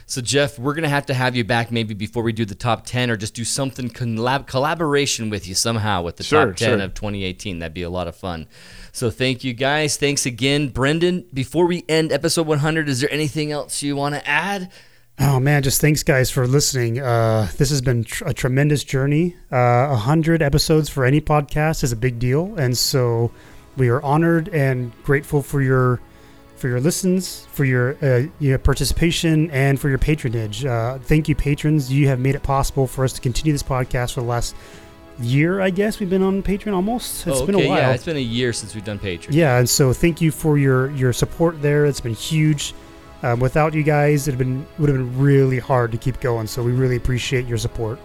So, Jeff, we're going to have to have you back maybe before we do the top 10 or just do something collab- collaboration with you somehow with the Sure, top 10 sure. of 2018. That'd be a lot of fun. So, thank you guys. Thanks again. Brendan, before we end episode 100, is there anything else you want to add? Oh man, just thanks guys for listening. Uh, this has been tr- a tremendous journey. Uh, A hundred episodes for any podcast is a big deal, and so we are honored and grateful for your for your listens, for your uh, your participation, and for your patronage. Uh, thank you, patrons. You have made it possible for us to continue this podcast for the last year. I guess we've been on Patreon almost. It's oh, been okay, a while. Yeah, it's been a year since we've done Patreon. Yeah, and so thank you for your your support there. It's been huge. Um, without you guys, it'd been would have been really hard to keep going. So we really appreciate your support,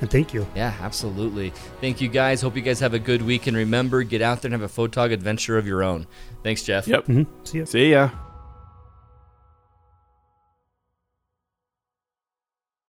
and thank you. Yeah, absolutely. Thank you guys. Hope you guys have a good week. And remember, get out there and have a photog adventure of your own. Thanks, Jeff. Yep. hmm See ya. See ya.